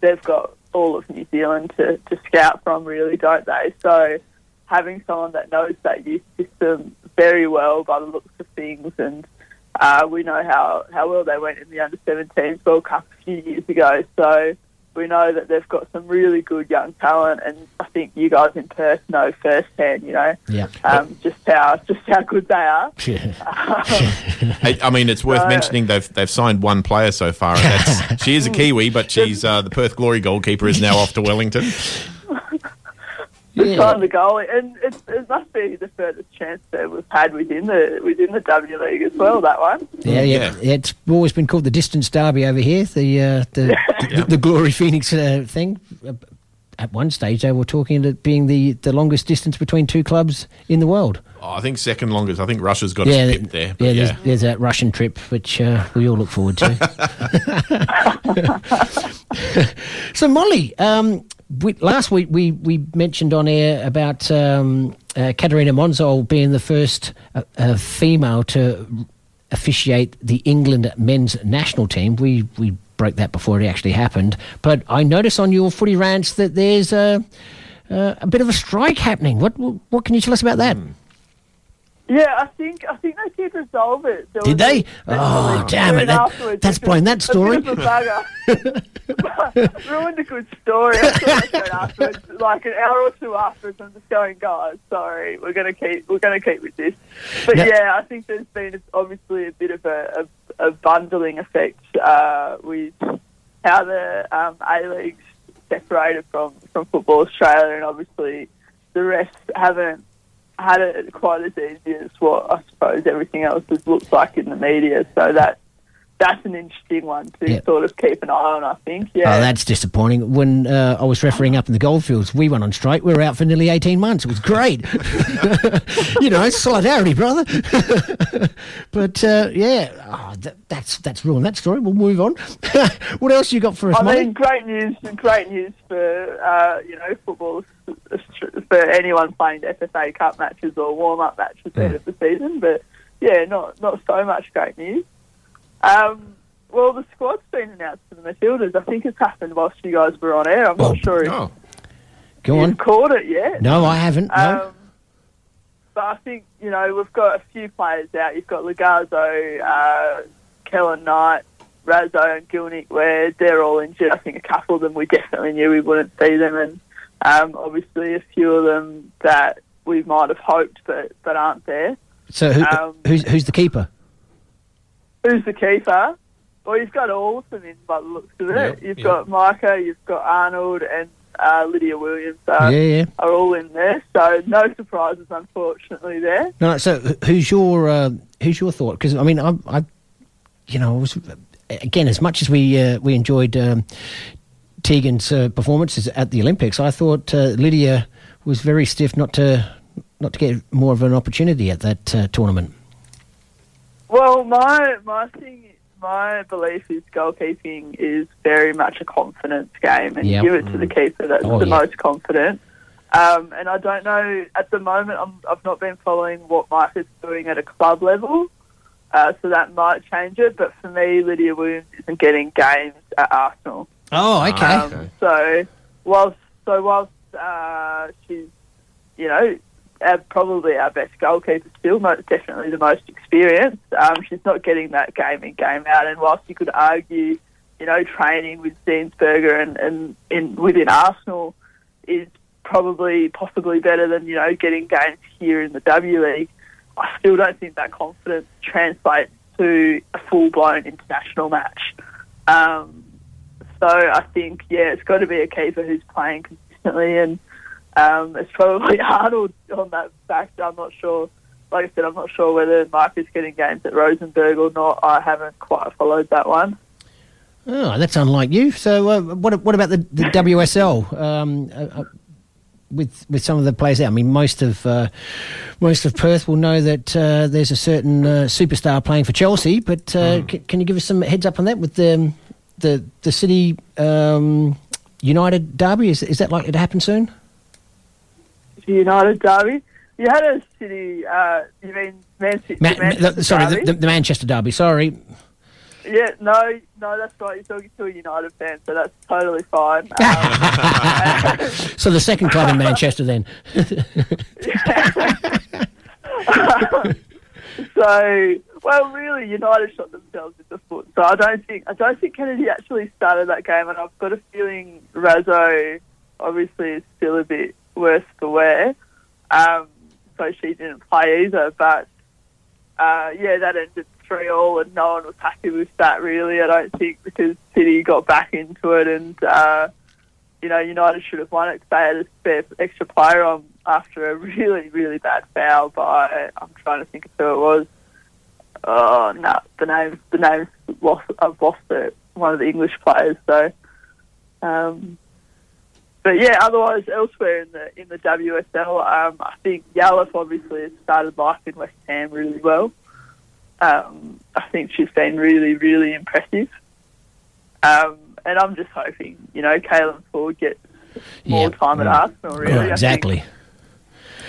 they've got all of New Zealand to, to scout from, really, don't they? So having someone that knows that youth system very well by the looks of things and uh, we know how, how well they went in the under 17s World Cup a few years ago. So we know that they've got some really good young talent, and I think you guys in Perth know firsthand, you know, Yeah. um, just how just how good they are. Hey, I mean, it's worth No. mentioning they've they've signed one player so far. And that's, she is a Kiwi, but she's uh, the Perth Glory goalkeeper is now off to Wellington. Just trying the goalie, and it, it must be the furthest chance that we've had within the within the W League as well. That one. Yeah, yeah, It's always been called the distance derby over here. The uh, the, the, the Glory Phoenix uh, thing. Uh, At one stage, they were talking it being the, the longest distance between two clubs in the world. Oh, I think second longest. I think Russia's got yeah, a th- pip there. yeah, but there's, there's that Russian trip, which uh, we all look forward to. so, Molly, um, we, last week we, we mentioned on air about um, uh, Kateryna Monzul being the first uh, uh, female to officiate the England men's national team. We we broke that before it actually happened. But I notice on your footy rants that there's a, uh, a bit of a strike happening. What what can you tell us about that? Yeah, I think I think they did resolve it. There Did they? Oh, damn it, that- afterwards, that's was that story. A bit of a bugger. Ruined a good story. I saw it going afterwards, like an hour or two afterwards. I'm just going, guys, sorry, we're gonna keep we're gonna keep with this. But Yeah. yeah, I think there's been obviously a bit of a, a, a bundling effect uh, with how the um, A League's separated from, from Football Australia, and obviously the rest haven't had it quite as easy as what I suppose everything else has looked like in the media. So that that's an interesting one to Yeah. sort of keep an eye on. I think. Yeah. Oh, that's disappointing. When uh, I was refereeing up in the goldfields, we went on strike. We were out for nearly 18 months. It was great. you know, solidarity, brother. but uh, yeah, oh, that, that's that's ruined that story. We'll move on. what else you got for us, I Molly? mean, great news! Great news for uh, you know football for anyone playing FFA Cup matches or warm up matches at the end of the season. But yeah, not not so much great news. Um, well, the squad's been announced for the Matildas. I think it's happened whilst you guys were on air. I'm not sure if Go you've on. caught it yet. No, I haven't. No. Um, but I think, you know, we've got a few players out. You've got Logarzo, uh, Kellen Knight, Raso and Gielnik, where they're all injured. I think a couple of them we definitely knew we wouldn't see them. And um, obviously a few of them that we might have hoped but, but aren't there. so who, um, who's who's the keeper? Who's the keeper? Well, you've got all of them in by the looks of it. Yep, you've yep. got Micah, you've got Arnold, and uh, Lydia Williams are, Yeah, yeah. are all in there. So no surprises, unfortunately, there. No, so who's your uh, who's your thought? Because I mean, I, I, you know, I was again as much as we uh, we enjoyed um, Teagan's uh, performances at the Olympics, I thought uh, Lydia was very stiff not to not to get more of an opportunity at that uh, tournament. Well, my my thing, my belief is goalkeeping is very much a confidence game, and Yep. give it to the keeper that's Oh, the yeah. most confident. Um, and I don't know at the moment. I'm, I've not been following what Mike is doing at a club level, uh, so that might change it. But for me, Lydia Williams isn't getting games at Arsenal. Oh, okay. Um, so whilst so whilst uh, she's you know our, probably our best goalkeeper still, most definitely the most experienced, um, she's not getting that game in game out. And whilst you could argue, you know, training with Zinsberger and and in within Arsenal is probably possibly better than you know getting games here in the W League. I still don't think that confidence translates to a full blown international match. Um, so I think, yeah, it's got to be a keeper who's playing consistently, and um, it's probably Arnold on that fact. I'm not sure. Like I said, I'm not sure whether Mark is getting games at Rosengård or not. I haven't quite followed that one. Oh, that's unlike you. So, uh, what what about the, the WSL? Um, uh, uh, with with some of the players there, I mean, most of uh, most of Perth will know that uh, there's a certain uh, superstar playing for Chelsea. But uh, c- can you give us some heads up on that with the the the City um, United derby? Is is that likely to happen soon? The United derby. You had a city. Uh, you mean Man? Ma- Manchester sorry, derby? the, the, the Manchester derby. Sorry. Yeah, no, no, that's right. You're talking to a United fan, so that's totally fine. Um, So the second club in Manchester, then. so, well, really, United shot themselves in the foot. So I don't think I don't think Kennedy actually started that game, and I've got a feeling Raso obviously is still a bit worse for wear. Um, so she didn't play either, but uh, yeah, that ended three all, and no one was happy with that. Really, I don't think because City got back into it, and uh, you know United should have won it they had a spare extra player on after a really really bad foul by I'm trying to think of who it was. Oh no, the name the name's lost. I've lost it. One of the English players. So, um, but yeah, otherwise elsewhere in the in the WSL, um, I think Yallop obviously has started life in West Ham really well. Um, I think she's been really really impressive. Um, and I'm just hoping, you know, Caitlin Foord gets more Yeah. time at. Arsenal. Really, think exactly.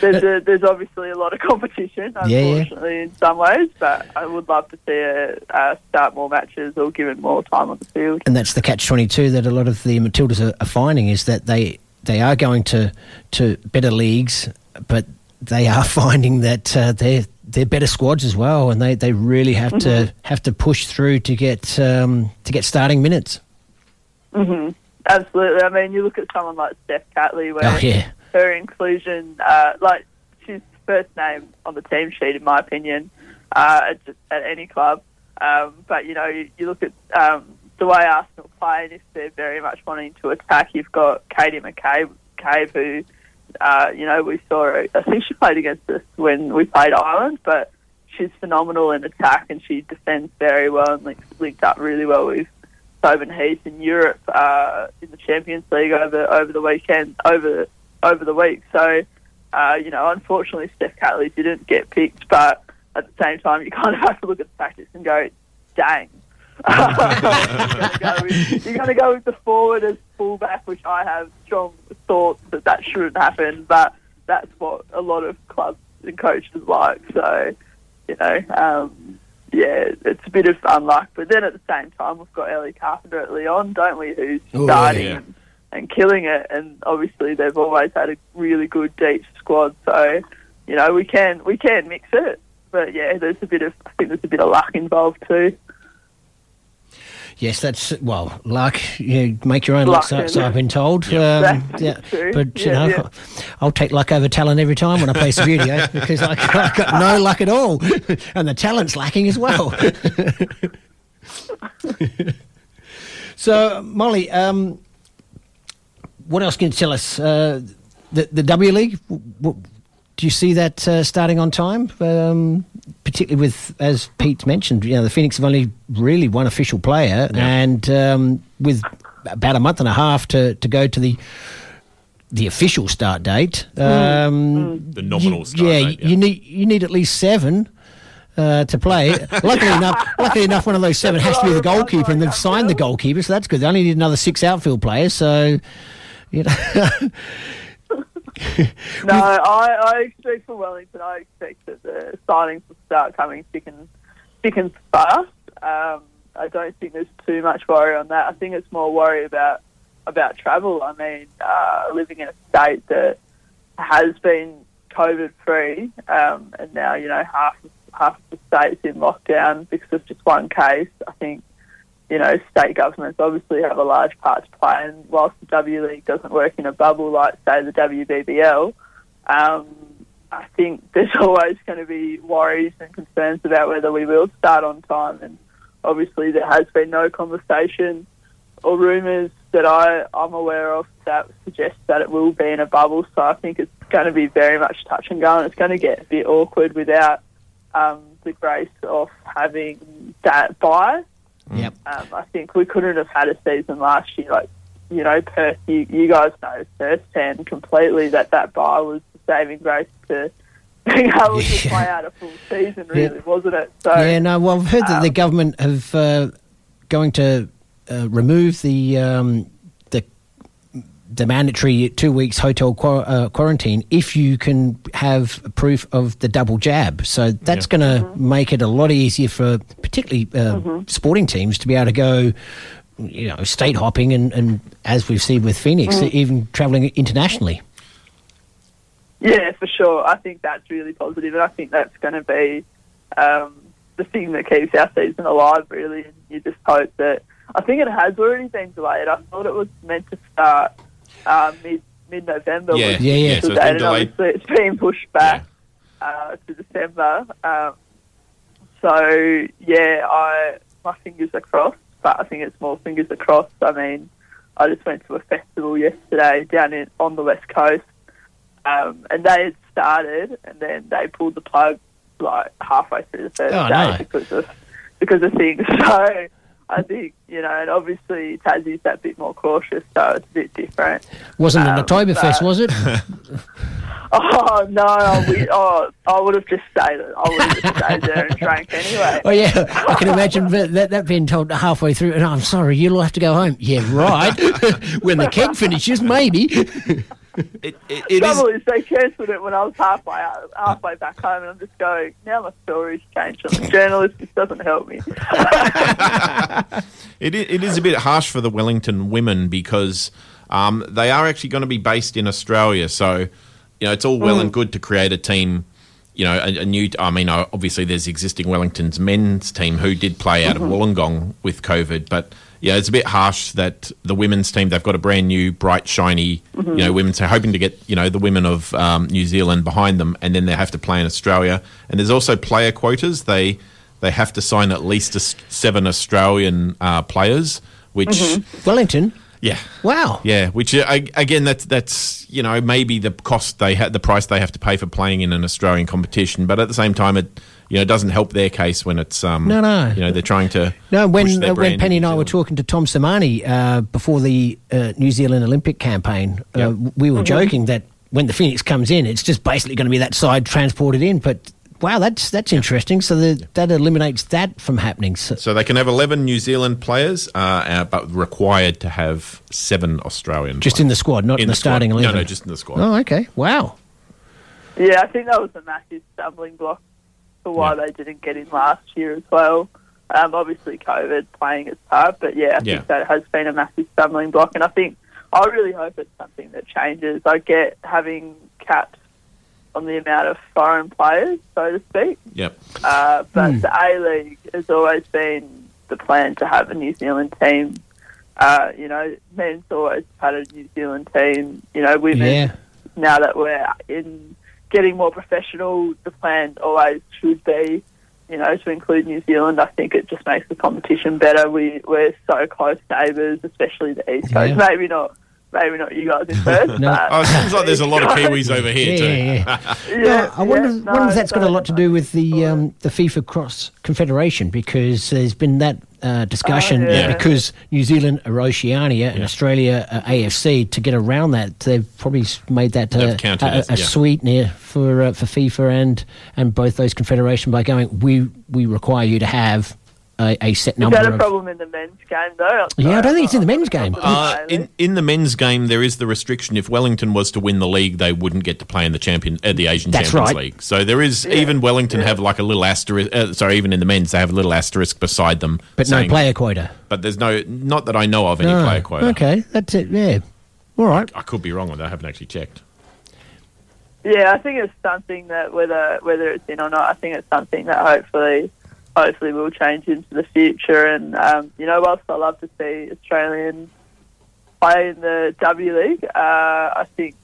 There's a, there's obviously a lot of competition, Yeah, yeah. unfortunately, in some ways. But I would love to see her uh, start more matches or given more time on the field. and that's the catch twenty two that a lot of the Matildas are, are finding is that they they are going to to better leagues, but they are finding that uh, they're they're better squads as well, and they, they really have to Mhm. have to push through to get um, to get starting minutes. hmm Absolutely. I mean, you look at someone like Steph Catley, where Oh yeah, her inclusion, uh, like she's first name on the team sheet, in my opinion, uh, at, at any club. Um, but you know, you, you look at um, the way Arsenal play, and if they're very much wanting to attack, you've got Katie McCabe, who uh, you know we saw. I think she played against us when we played Ireland, but she's phenomenal in attack, and she defends very well and links, linked up really well with Tobin Heath in Europe uh, in the Champions League over over the weekend over over the week. So, uh, you know, unfortunately, Steph Catley didn't get picked, but at the same time, you kind of have to look at the tactics and go, dang. You're going to go with the forward as fullback, which I have strong thoughts that that shouldn't happen, but that's what a lot of clubs and coaches like. So, you know, um, yeah, it's a bit of unluck. But then at the same time, we've got Ellie Carpenter at Lyon, don't we, who's Oh, starting yeah. And, killing it. And obviously, they've always had a really good deep squad. So, you know, we can we can mix it. But yeah, there's a bit of I think there's a bit of luck involved too. yes, that's well, luck. You make your own luck, Luck, so, I've been told. Yeah. Um, yeah, true. but you Yeah, know, yeah. I'll take luck over talent every time when I play Subbuteo because I, I've got no luck at all, and the talent's lacking as well. so, Molly, um, what else can you tell us? Uh, the the W League. w- w- do you see that uh, starting on time? Um, particularly with, as Pete mentioned, you know, the Phoenix have only really one official player, and um, with about a month and a half to, to go to the the official start date. Um, The nominal you- start yeah, date, you need you need at least seven. Uh, to play, luckily enough, luckily enough, one of those seven has to be the goalkeeper, and they've signed the goalkeeper, so that's good. They only need another six outfield players, so you know. No, I, I expect for Wellington, I expect that the signings will start coming thick and, thick and fast. Um, I don't think there's too much worry on that. I think it's more worry about about travel. I mean, uh, living in a state that has been COVID free, um, and now you know half half the state's in lockdown because of just one case. I think you know state governments obviously have a large part to play, and whilst the W League doesn't work in a bubble like say the WBBL, um, I think there's always going to be worries and concerns about whether we will start on time. And obviously, there has been no conversation or rumours that I, I'm aware of that suggest that it will be in a bubble. So I think it's going to be very much touch and go, and it's going to get a bit awkward without um, the grace of having that bye. Yep. Um, I think we couldn't have had a season last year. Like, you know, Perth, you, you guys know firsthand completely that that bye was the saving grace to being able to play out a full season, really, wasn't it? So, yeah, no. Well, I've heard that the um, government have uh, going to uh, remove the um, the the mandatory two weeks hotel quar- uh, quarantine if you can have proof of the double jab. So that's going to make it a lot easier for particularly uh, sporting teams to be able to go. You know, state hopping, and, and as we've seen with Phoenix, Mm. even travelling internationally. Yeah, for sure. I think that's really positive, and I think that's going to be um, the thing that keeps our season alive. Really, and you just hope that. I think it has already been delayed. I thought it was meant to start uh, mid mid November. Yeah, yeah, yeah. So it's been and delayed. obviously it's been pushed back uh, to December. Um, so yeah, I my fingers are crossed, but I think it's more fingers are crossed. I mean, I just went to a festival yesterday down in on the west coast, um, and they had started, and then they pulled the plug like halfway through the first Oh, day no. because of because of things. So I think you know, and obviously Tassie's that bit more cautious, so it's a bit different. Wasn't an Um, Oktoberfest, but- was it? Oh no! I, we, oh, I would have just stayed. I would have just stayed there and drank anyway. Oh yeah, I can imagine that, that, that being told halfway through. And I'm sorry, you'll have to go home. Yeah, right. when the keg finishes, maybe. It, it, the trouble is, they cancelled it when I was halfway halfway back home, and I'm just going. Now my story's changed. I'm a journalist. This doesn't help me. It, it is a bit harsh for the Wellington women because um, they are actually going to be based in Australia. So, you know, it's all well Mm. and good to create a team. You know, a, a new. I mean, uh, obviously, there's existing Wellington's men's team who did play out Mhm. of Wollongong with COVID, but yeah, it's a bit harsh that the women's team they've got a brand new, bright, shiny, Mhm. you know, women. So hoping to get you know the women of um, New Zealand behind them, and then they have to play in Australia. And there's also player quotas. They they have to sign at least a s seven Australian uh, players, which Mm-hmm. Wellington. yeah. Wow. Yeah, which uh, again, that's that's you know maybe the cost they had, the price they have to pay for playing in an Australian competition, but at the same time, it you know doesn't help their case when it's um No, no. you know they're trying to No, push when their uh, when Penny and I were talking to Tom Sermanni uh, before the uh, New Zealand Olympic campaign, uh, we were Mhm. joking that when the Phoenix comes in, it's just basically going to be that side transported in. But wow, that's that's interesting. So the, that eliminates that from happening. So, So they can have eleven New Zealand players, uh, uh, but required to have seven Australian. just in the squad, not in, the, squad. starting No, no, just in the squad. Oh, okay. Wow. Yeah, I think that was a massive stumbling block for why they didn't get in last year as well. Um, obviously, COVID playing its part, but yeah, I Yeah. think that has been a massive stumbling block, and I think I really hope it's something that changes. I get having caps on the amount of foreign players, so to speak, Yep. uh, but Hmm. the A League has always been the plan to have a New Zealand team. Uh, you know, men's always had a New Zealand team. You know, women Yeah. now that we're in getting more professional, the plan always should be, you know, to include New Zealand. I think it just makes the competition better. We we're so close neighbours, especially the East Coast. Yeah. Maybe not maybe not you guys in Perth. No. but- Oh, it seems like there's a lot of Kiwis over here Yeah, too. yeah, yeah, No, I wonder, yeah, wonder if that's got a lot to do with the um, the FIFA Cross Confederation because there's been that uh, discussion Oh, yeah. because New Zealand are Oceania and Australia are AFC to get around that they've probably made that uh, They've a, a yeah. sweetener for uh, for FIFA and and both those confederations by going we we require you to have a, a set Is number that a of problem in the men's game though? yeah I don't think it's in the men's game Uh, in in the men's game, there is the restriction. If Wellington was to win the league, they wouldn't get to play in the champion, uh, the Asian That's Champions right. League. So there is even Wellington have like a little asterisk. Uh, sorry, even in the men's, they have a little asterisk beside them. but no player quota But there's no, not that I know of any No. player quota. okay that's it yeah all right I could be wrong with that. I haven't actually checked. Yeah, I think it's something that whether whether it's in or not, I think it's something that hopefully hopefully will change into the future. And um, you know, whilst I love to see Australians play in the W League, uh, I think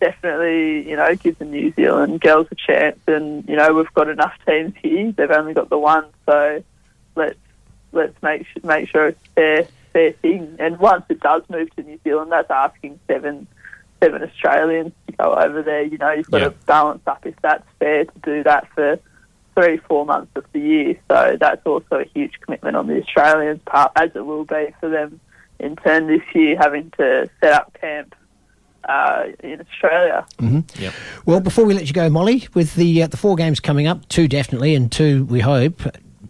definitely you know gives the New Zealand girls a chance. And you know, we've got enough teams here; they've only got the one, so let's let's make make sure it's fair fair thing. And once it does move to New Zealand, that's asking seven seven Australians to go over there. You know, you've got Yeah. to balance up if that's fair to do that for three, four months of the year. So that's also a huge commitment on the Australians' part, as it will be for them in turn this year, having to set up camp uh, in Australia. Yep. Well, before we let you go, Molly, with the uh, the four games coming up, two definitely, and two we hope.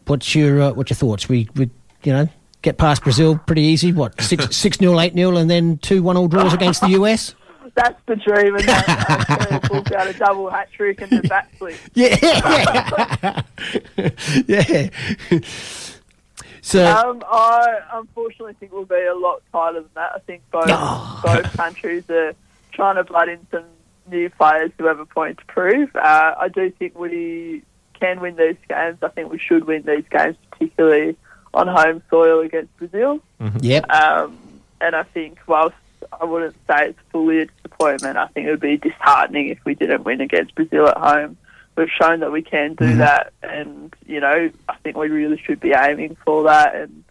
What's your uh, what's your thoughts? We we you know get past Brazil pretty easy. What six six nil, eight nil, and then two one all draws against the US. That's the dream, and that we'll got a double hat trick and the back flip. Yeah, yeah. So Um, I unfortunately think we'll be a lot tighter than that. I think both both countries are trying to blood in some new players who have a point to prove. Uh, I do think we can win these games. I think we should win these games, particularly on home soil against Brazil. yep. Um, and I think whilst I wouldn't say it's fully a disappointment, I think it would be disheartening if we didn't win against Brazil at home. We've shown that we can do mm-hmm. that, and you know I think we really should be aiming for that. And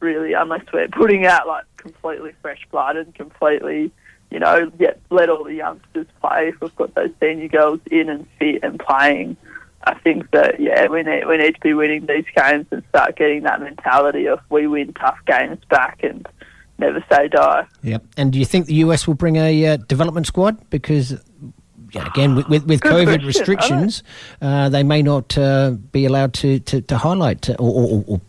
really, unless we're putting out like completely fresh blood and completely, you know, yet let all the youngsters play. If we've got those senior girls in and fit and playing, I think that yeah, we need we need to be winning these games and start getting that mentality of we win tough games back and never say die. Yep. And do you think the US will bring a uh, development squad? Because, yeah, again, with, with, with COVID question. restrictions, uh, they may not uh, be allowed to, to, to highlight or, or, or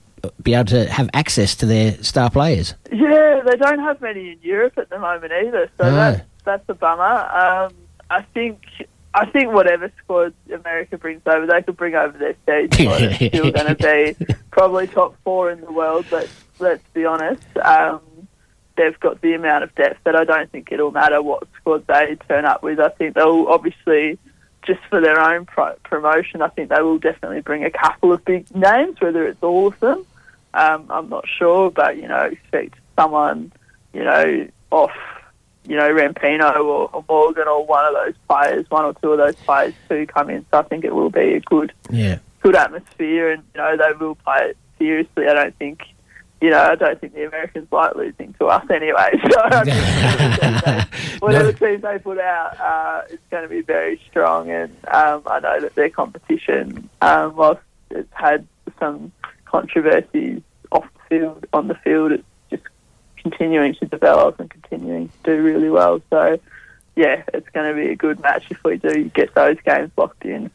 be able to have access to their star players. Yeah, they don't have many in Europe at the moment either, so No. that's that's a bummer. Um, I think I think whatever squad America brings over, they could bring over their stage. It's still going to be probably top four in the world. Let's let's be honest. Um, they've got the amount of depth that I don't think it'll matter what squad they turn up with. I think they'll obviously just for their own pro- promotion. I think they will definitely bring a couple of big names, whether it's all of them. Um, I'm not sure, but you know, expect someone, you know, off, you know, Rapinoe or, or Morgan or one of those players, one or two of those players to come in. So I think it will be a good, Yeah. good atmosphere, and you know, they will play it seriously. I don't think. You know, I don't think the Americans like losing to us anyway. So I think whatever team they put out, uh, it's going to be very strong. And um, I know that their competition, um, whilst it's had some controversies off the field, on the field, it's just continuing to develop and continuing to do really well. So, yeah, it's going to be a good match if we do get those games locked in.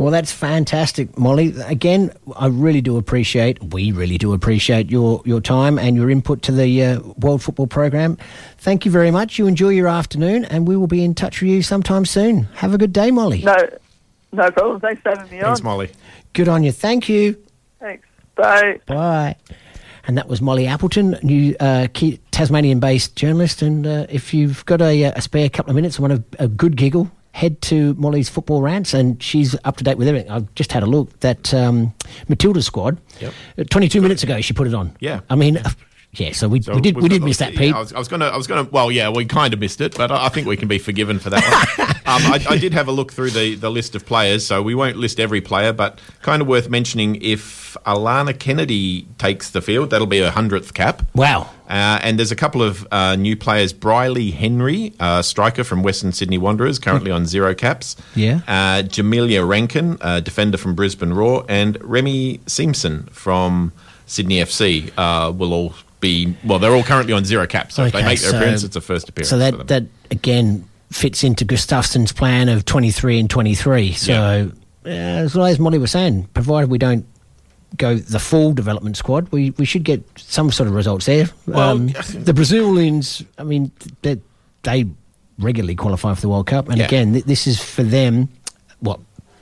Well, that's fantastic, Molly. Again, I really do appreciate, we really do appreciate your, your time and your input to the uh, World Football Program. Thank you very much. You enjoy your afternoon, and we will be in touch with you sometime soon. Have a good day, Molly. No, no problem. Thanks for having me Thanks, on. Molly. Good on you. Thank you. Thanks. Bye. Bye. And that was Molly Appleton, new uh, key- Tasmanian-based journalist. And uh, if you've got a, a spare couple of minutes and want a, a good giggle, head to Molly's football rants, and she's up to date with everything. I've just had a look. That um, Matilda squad. Yep. uh, Twenty-two minutes ago, she put it on. Yeah. I mean, Yeah, so we, So we did we did miss that, yeah, Pete. I was, I was gonna, I was gonna. Well, yeah, we kind of missed it, but I, I think we can be forgiven for that one. um, I, I did have a look through the, the list of players, so we won't list every player, but kind of worth mentioning if Alanna Kennedy takes the field, that'll be her hundredth cap. Wow. Uh, and there's a couple of uh, new players. Bryleeh Henry, uh, striker from Western Sydney Wanderers, currently on zero caps. Yeah. Uh, Jamilla Rankin, uh, defender from Brisbane Roar, and Remy Siemsen from Sydney FC uh, will all be, well, they're all currently on zero cap, So if they make their so- appearance, it's a first appearance. So for that that again fits into Gustavsson's plan of twenty three and twenty three. So uh, as well as Molly was saying, provided we don't go the full development squad, we, we should get some sort of results there. Well, um, the Brazilians, I mean, they, they regularly qualify for the World Cup, and Yeah. again, th- this is for them. What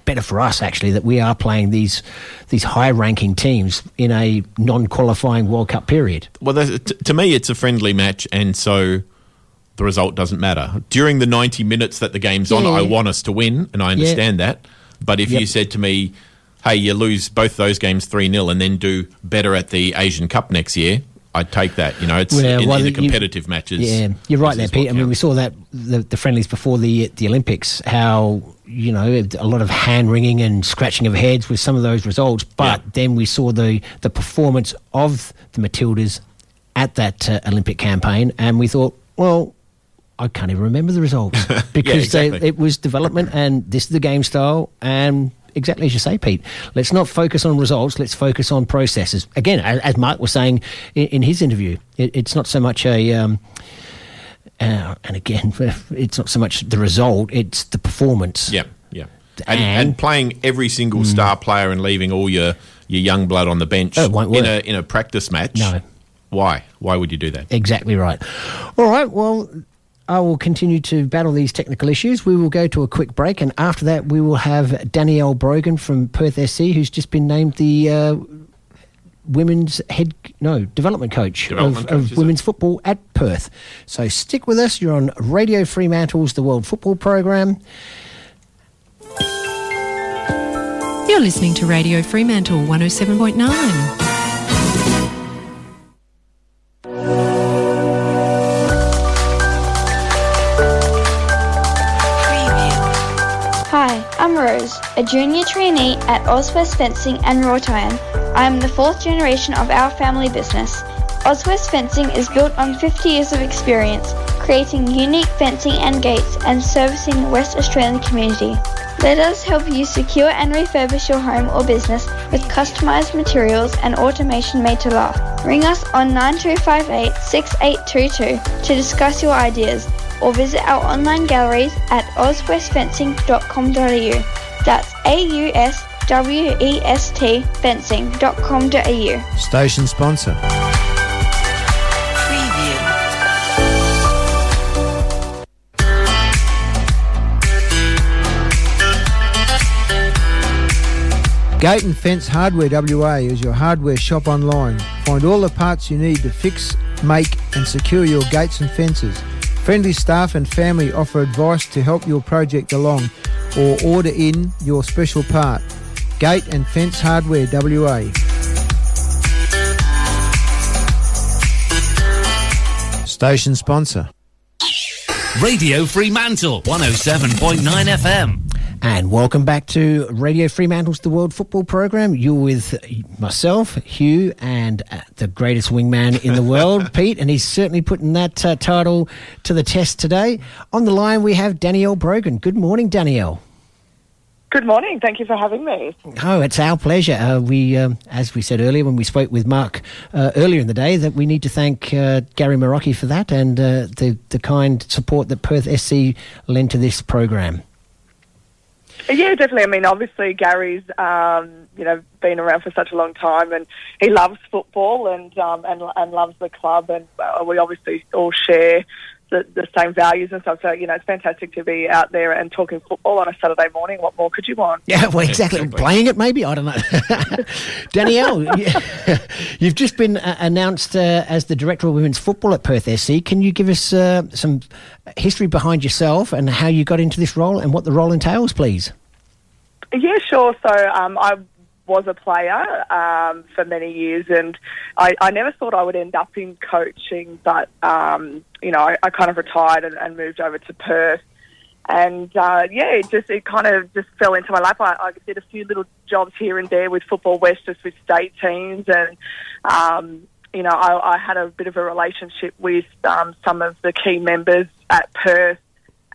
better for us actually that we are playing these these high ranking teams in a non qualifying World Cup period. Well, to me, it's a friendly match, and so the result doesn't matter. During the 90 minutes that the game's on, Yeah. I want us to win, and I understand that. But if you said to me, hey, you lose both those games 3 0 and then do better at the Asian Cup next year, I'd take that. You know, it's Well, in, well, in the you- competitive matches. Yeah, you're right there, Pete. I mean, we saw that the, the friendlies before the the Olympics, how you know a lot of hand wringing and scratching of heads with some of those results. But then we saw the the performance of the Matildas at that uh, Olympic campaign, and we thought, well. I can't even remember the results because exactly. they, it was development, and this is the game style, and exactly as you say, Pete. Let's not focus on results. Let's focus on processes. Again, as, as Marc was saying in, in his interview, it, it's not so much a. Um, uh, and again, it's not so much the result; it's the performance. Yeah, yeah. And, And- and playing every single star player and leaving all your, your young blood on the bench Oh, in a in a practice match. No. Why? Why would you do that? Exactly right. All right. Well, I will continue to battle these technical issues. We will go to a quick break, and after that, we will have Danielle Brogan from Perth SC, who's just been named the uh, women's head no development coach Development of, coach, of is it? women's football at Perth. So stick with us. You're on Radio Fremantle's The World Football Program. You're listening to Radio Fremantle 107.9. Rose, a junior trainee at Auswest Fencing and Wrought Iron. I am the fourth generation of our family business. Auswest Fencing is built on 50 years of experience, creating unique fencing and gates and servicing the West Australian community. Let us help you secure and refurbish your home or business with customized materials and automation made to last. Ring us on 9258 6822 to discuss your ideas or visit our online galleries at auswestfencing.com.au. That's A-U-S-W-E-S-T fencing.com.au. Station sponsor. Gate and Fence Hardware WA is your hardware shop online. Find all the parts you need to fix, make, and secure your gates and fences. Friendly staff and family offer advice to help your project along or order in your special part. Gate and Fence Hardware WA. Station sponsor. Radio Fremantle 107.9 FM. And welcome back to Radio Fremantle's The World Football Program. You're with myself, Hugh, and uh, the greatest wingman in the world, Pete, and he's certainly putting that uh, title to the test today. On the line, we have Danielle Brogan. Good morning, Danielle. Good morning. Thank you for having me. Oh, it's our pleasure. Uh, we, um, as we said earlier when we spoke with Marc uh, earlier in the day, that we need to thank uh, Gary Marocchi for that and uh, the the kind support that Perth SC lent to this program. Yeah, definitely. I mean, obviously, Gary's um, you know been around for such a long time, and he loves football and um, and and loves the club, and uh, we obviously all share the, the same values and stuff. So you know, it's fantastic to be out there and talking football on a Saturday morning. What more could you want? Yeah, well, exactly. Playing it, maybe I don't know. Danielle, you- you've just been uh, announced uh, as the director of women's football at Perth SC. Can you give us uh, some history behind yourself and how you got into this role and what the role entails, please? Yeah, sure. So um, I was a player um, for many years, and I, I never thought I would end up in coaching. But um, you know, I, I kind of retired and, and moved over to Perth, and uh, yeah, it just it kind of just fell into my lap. I, I did a few little jobs here and there with Football West, just with state teams, and um, you know, I, I had a bit of a relationship with um, some of the key members at Perth.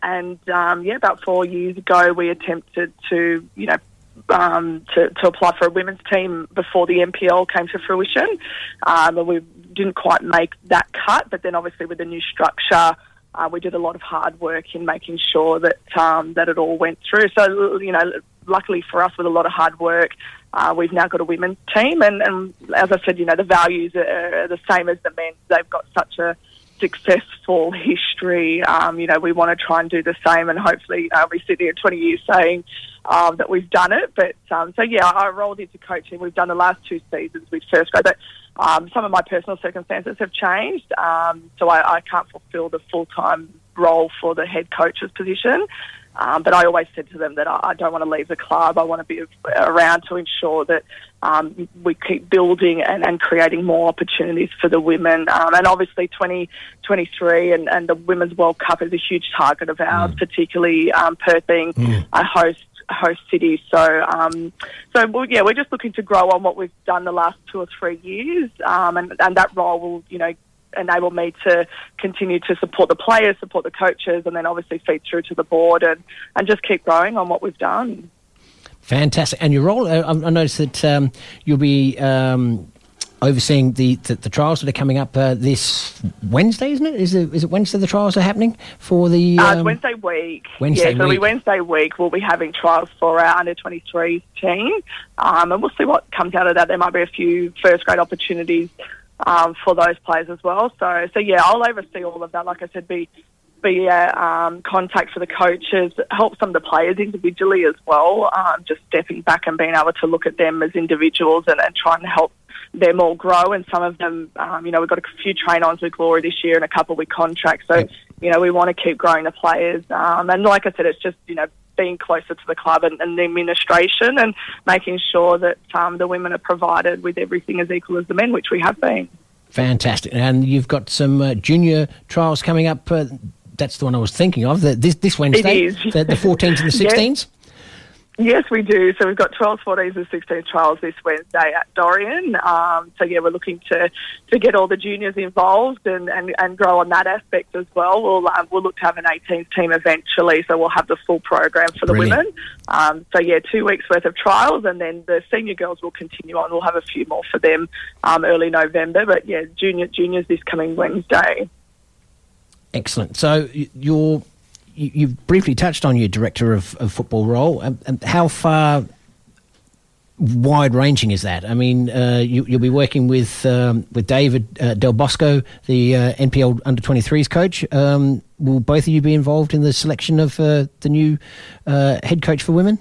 And um, yeah, about four years ago, we attempted to, you know, um, to, to apply for a women's team before the NPL came to fruition. Um, and we didn't quite make that cut, but then obviously with the new structure, uh, we did a lot of hard work in making sure that um, that it all went through. So you know, luckily for us, with a lot of hard work, uh, we've now got a women's team, and, and as I said, you know, the values are the same as the men's. They've got such a successful history. Um, you know, we want to try and do the same, and hopefully, we sit here in 20 years saying um, that we've done it. But um, so yeah, I rolled into coaching. We've done the last two seasons with first grade, but um, some of my personal circumstances have changed, um, so I, I can't fulfil the full time role for the head coach's position. Um, but I always said to them that I, I don't want to leave the club. I want to be around to ensure that um, we keep building and, and creating more opportunities for the women. Um, and obviously, 2023 and, and the Women's World Cup is a huge target of ours, particularly um, Perth being a host host city. So, um, so well, yeah, we're just looking to grow on what we've done the last two or three years, um, and, and that role will, you know, enable me to continue to support the players, support the coaches, and then obviously feed through to the board and, and just keep growing on what we've done. Fantastic. And your role, uh, I I noticed that um, you'll be um, overseeing the, the, the trials that are coming up uh, this Wednesday, isn't it? Is it, is it Wednesday the trials are happening for the. Uh, it's um, Wednesday week. Wednesday yeah, so we week. Wednesday week we'll be having trials for our under 23 team, um, and we'll see what comes out of that. There might be a few first grade opportunities um, for those players as well. So, so yeah, I'll oversee all of that. Like I said, be be a um, contact for the coaches, help some of the players individually as well. Um, just stepping back and being able to look at them as individuals and, and trying to help them all grow. And some of them, um, you know, we've got a few train-ons with Glory this year and a couple with contracts. So, you know, we want to keep growing the players. Um, and like I said, it's just, you know, being closer to the club and, and the administration and making sure that um, the women are provided with everything as equal as the men, which we have been. Fantastic. And you've got some uh, junior trials coming up. Uh, that's the one I was thinking of. The, this, this Wednesday, is. the, the 14s and the Yes. 16s. Yes, we do. So we've got 12, 14s and 16 trials this Wednesday at Dorrien. Um, so yeah, we're looking to, to get all the juniors involved and, and, and grow on that aspect as well. We'll, um, we'll look to have an 18th team eventually, so we'll have the full program for the Brilliant. women. Um, so yeah, two weeks worth of trials and then the senior girls will continue on. We'll have a few more for them um, early November, but yeah, junior juniors this coming Wednesday. Excellent. So y- you're, you, you've briefly touched on your director of, of football role. Um, um, how far wide ranging is that? I mean, uh, you, you'll be working with um, with David uh, Del Bosco, the uh, NPL under 23s coach. Um, will both of you be involved in the selection of uh, the new uh, head coach for women?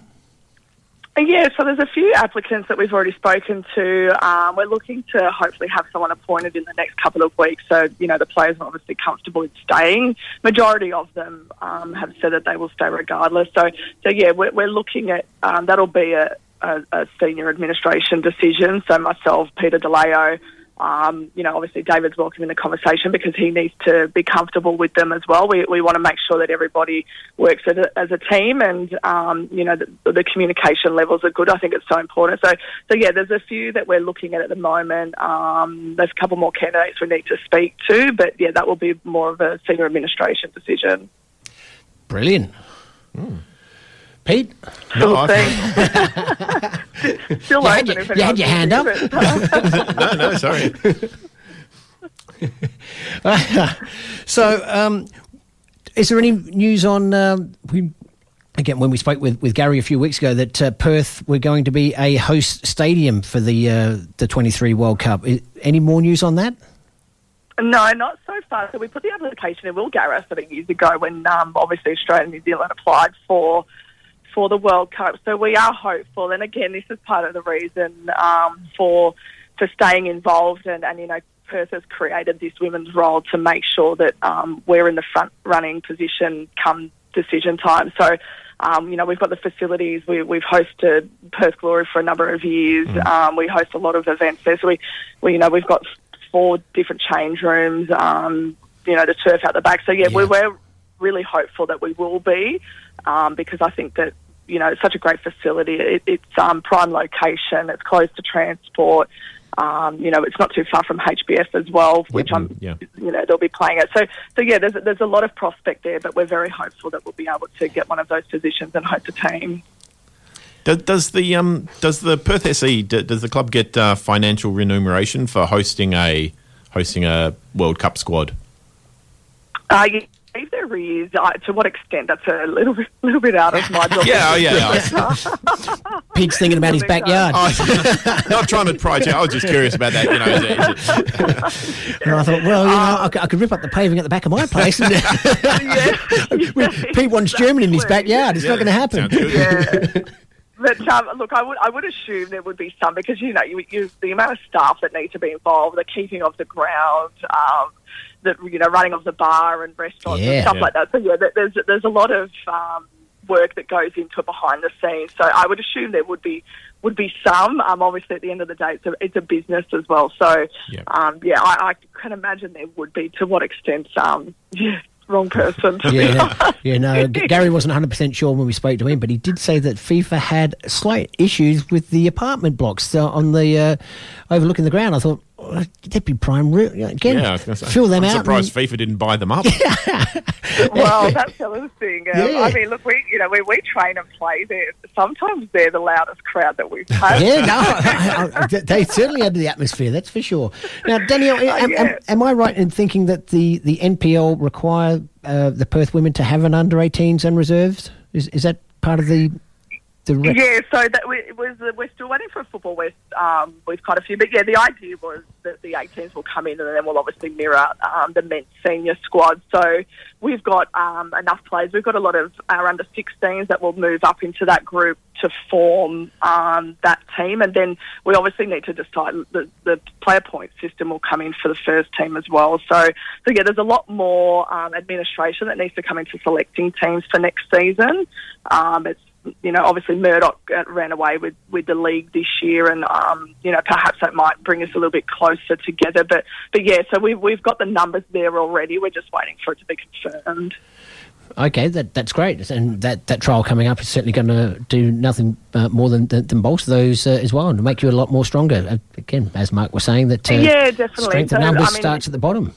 Yeah, so there's a few applicants that we've already spoken to. Um, we're looking to hopefully have someone appointed in the next couple of weeks. So, you know, the players are obviously comfortable in staying. Majority of them um, have said that they will stay regardless. So, so yeah, we're, we're looking at um, that'll be a, a, a senior administration decision. So myself, Peter DeLeo, um, you know, obviously David's welcome in the conversation because he needs to be comfortable with them as well. We, we want to make sure that everybody works as a, as a team and, um, you know, the, the communication levels are good. I think it's so important. So, so yeah, there's a few that we're looking at at the moment. Um, there's a couple more candidates we need to speak to, but yeah, that will be more of a senior administration decision. Brilliant. Pete? No, I- Still You had open your- if you had your hand up. no, no, sorry. so, um, is there any news on? Um, we again when we spoke with, with Gary a few weeks ago that uh, Perth were going to be a host stadium for the uh, the 23 World Cup. I, any more news on that? No, not so far. So we put the application in Will Gareth I think years ago when um, obviously Australia and New Zealand applied for for the World Cup. So we are hopeful, and again, this is part of the reason um, for for staying involved, and, and you know. Perth has created this women's role to make sure that um, we're in the front running position come decision time. So Um, you know, we've got the facilities. We, we've hosted Perth Glory for a number of years. Um, we host a lot of events there. So we, we, you know, we've got four different change rooms. Um, you know, the turf out the back. So yeah, We're, we're really hopeful that we will be um, because I think that you know it's such a great facility. It, it's um, prime location. It's close to transport. Um, you know, it's not too far from HBF as well, which I'm, yeah. you know, they'll be playing it. So, so yeah, there's there's a lot of prospect there, but we're very hopeful that we'll be able to get one of those positions and host a team. Does, does the um does the Perth SC does the club get uh, financial remuneration for hosting a hosting a World Cup squad? Uh, yeah, believe there is. Uh, to what extent? That's a little bit, little bit out of my job. Yeah, oh, yeah, Pig's thinking about his backyard. Not trying to pry you. I was just curious about that. You know, is it, is it, And I thought, well, you know, I, could, I could rip up the paving at the back of my place. And With Pete wants German in his backyard. It's not going to happen. Yeah. But um, look, I would I would assume there would be some because you know you, you the amount of staff that need to be involved, the keeping of the ground, um, the you know running of the bar and restaurants Yeah. and stuff Yeah. like that. So yeah, there's there's a lot of um, work that goes into it behind the scenes. So I would assume there would be would be some. Um, obviously, at the end of the day, it's a, it's a business as well. So um, yeah, I, I can imagine there would be. To what extent? Um, yeah, wrong person. Yeah, yeah, no. Gary wasn't 100% sure when we spoke to him, but he did say that FIFA had slight issues with the apartment blocks uh, on the uh, overlooking the ground. I thought, oh, that'd be prime. Re- again, yeah, I was going to say. fill them I'm out. surprised FIFA didn't buy them up. well, that's the other thing. Um, Yeah. I mean, look, we you know we, we train and play there. Sometimes they're the loudest crowd that we've had. yeah, no, I, I, they certainly add to the atmosphere. That's for sure. Now, Danielle, am, am, yeah. am I right in thinking that the, the NPL require uh, the Perth women to have an under 18s and reserves? Is is that part of the Yeah, so that we're still waiting for a football west um, with quite a few, but yeah, the idea was that the 18s will come in and then we'll obviously mirror um, the men's senior squad. So we've got um, enough players. We've got a lot of our under 16s that will move up into that group to form um, that team, and then we obviously need to decide the, the player point system will come in for the first team as well. So, so yeah, there's a lot more um, administration that needs to come into selecting teams for next season. Um, it's you know, obviously Murdoch uh, ran away with, with the league this year, and um, you know, perhaps that might bring us a little bit closer together. But but yeah, so we've we've got the numbers there already. We're just waiting for it to be confirmed. Okay, that that's great, and that, that trial coming up is certainly going to do nothing uh, more than, than than bolster those uh, as well, and make you a lot more stronger. Uh, again, as Marc was saying, that uh, Yeah, definitely. strength of So, numbers I mean- starts at the bottom.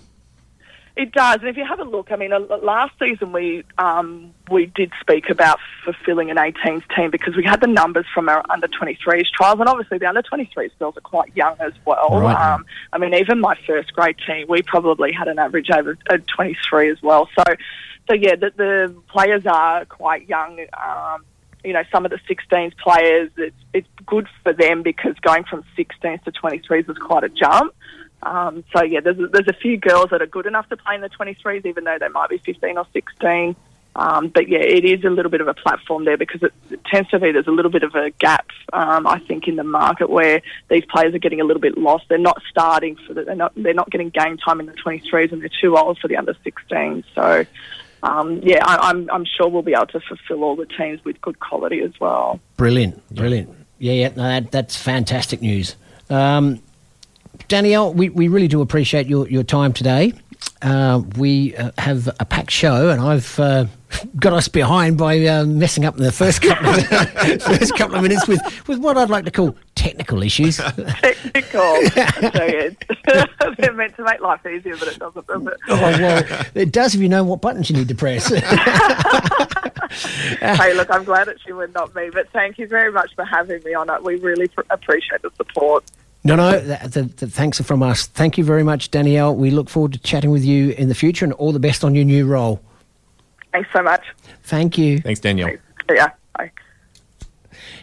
It does, and if you have a look, I mean, uh, last season we um, we did speak about fulfilling an 18s team because we had the numbers from our under 23s trials, and obviously the under 23s girls are quite young as well. Right. Um, I mean, even my first grade team, we probably had an average over uh, 23 as well. So, so yeah, the, the players are quite young. Um, you know, some of the 16s players, it's, it's good for them because going from 16s to 23s is quite a jump. Um, so yeah, there's there's a few girls that are good enough to play in the 23s, even though they might be 15 or 16. Um, but yeah, it is a little bit of a platform there because it, it tends to be there's a little bit of a gap, um, I think, in the market where these players are getting a little bit lost. They're not starting for the, they're not they're not getting game time in the 23s, and they're too old for the under 16s. So um, yeah, I, I'm I'm sure we'll be able to fulfil all the teams with good quality as well. Brilliant, brilliant. Yeah, yeah, no, that, that's fantastic news. Um, Danielle, we, we really do appreciate your, your time today. Uh, we uh, have a packed show, and I've uh, got us behind by uh, messing up in the first couple of, first couple of minutes with, with what I'd like to call technical issues. Technical. so they're meant to make life easier, but it doesn't, does it? oh, well, it does if you know what buttons you need to press. hey, look, I'm glad it's you and not me, but thank you very much for having me on it. We really pr- appreciate the support. No, no, the, the, the thanks are from us. Thank you very much, Danielle. We look forward to chatting with you in the future and all the best on your new role. Thanks so much. Thank you. Thanks, Danielle. Yeah. Bye.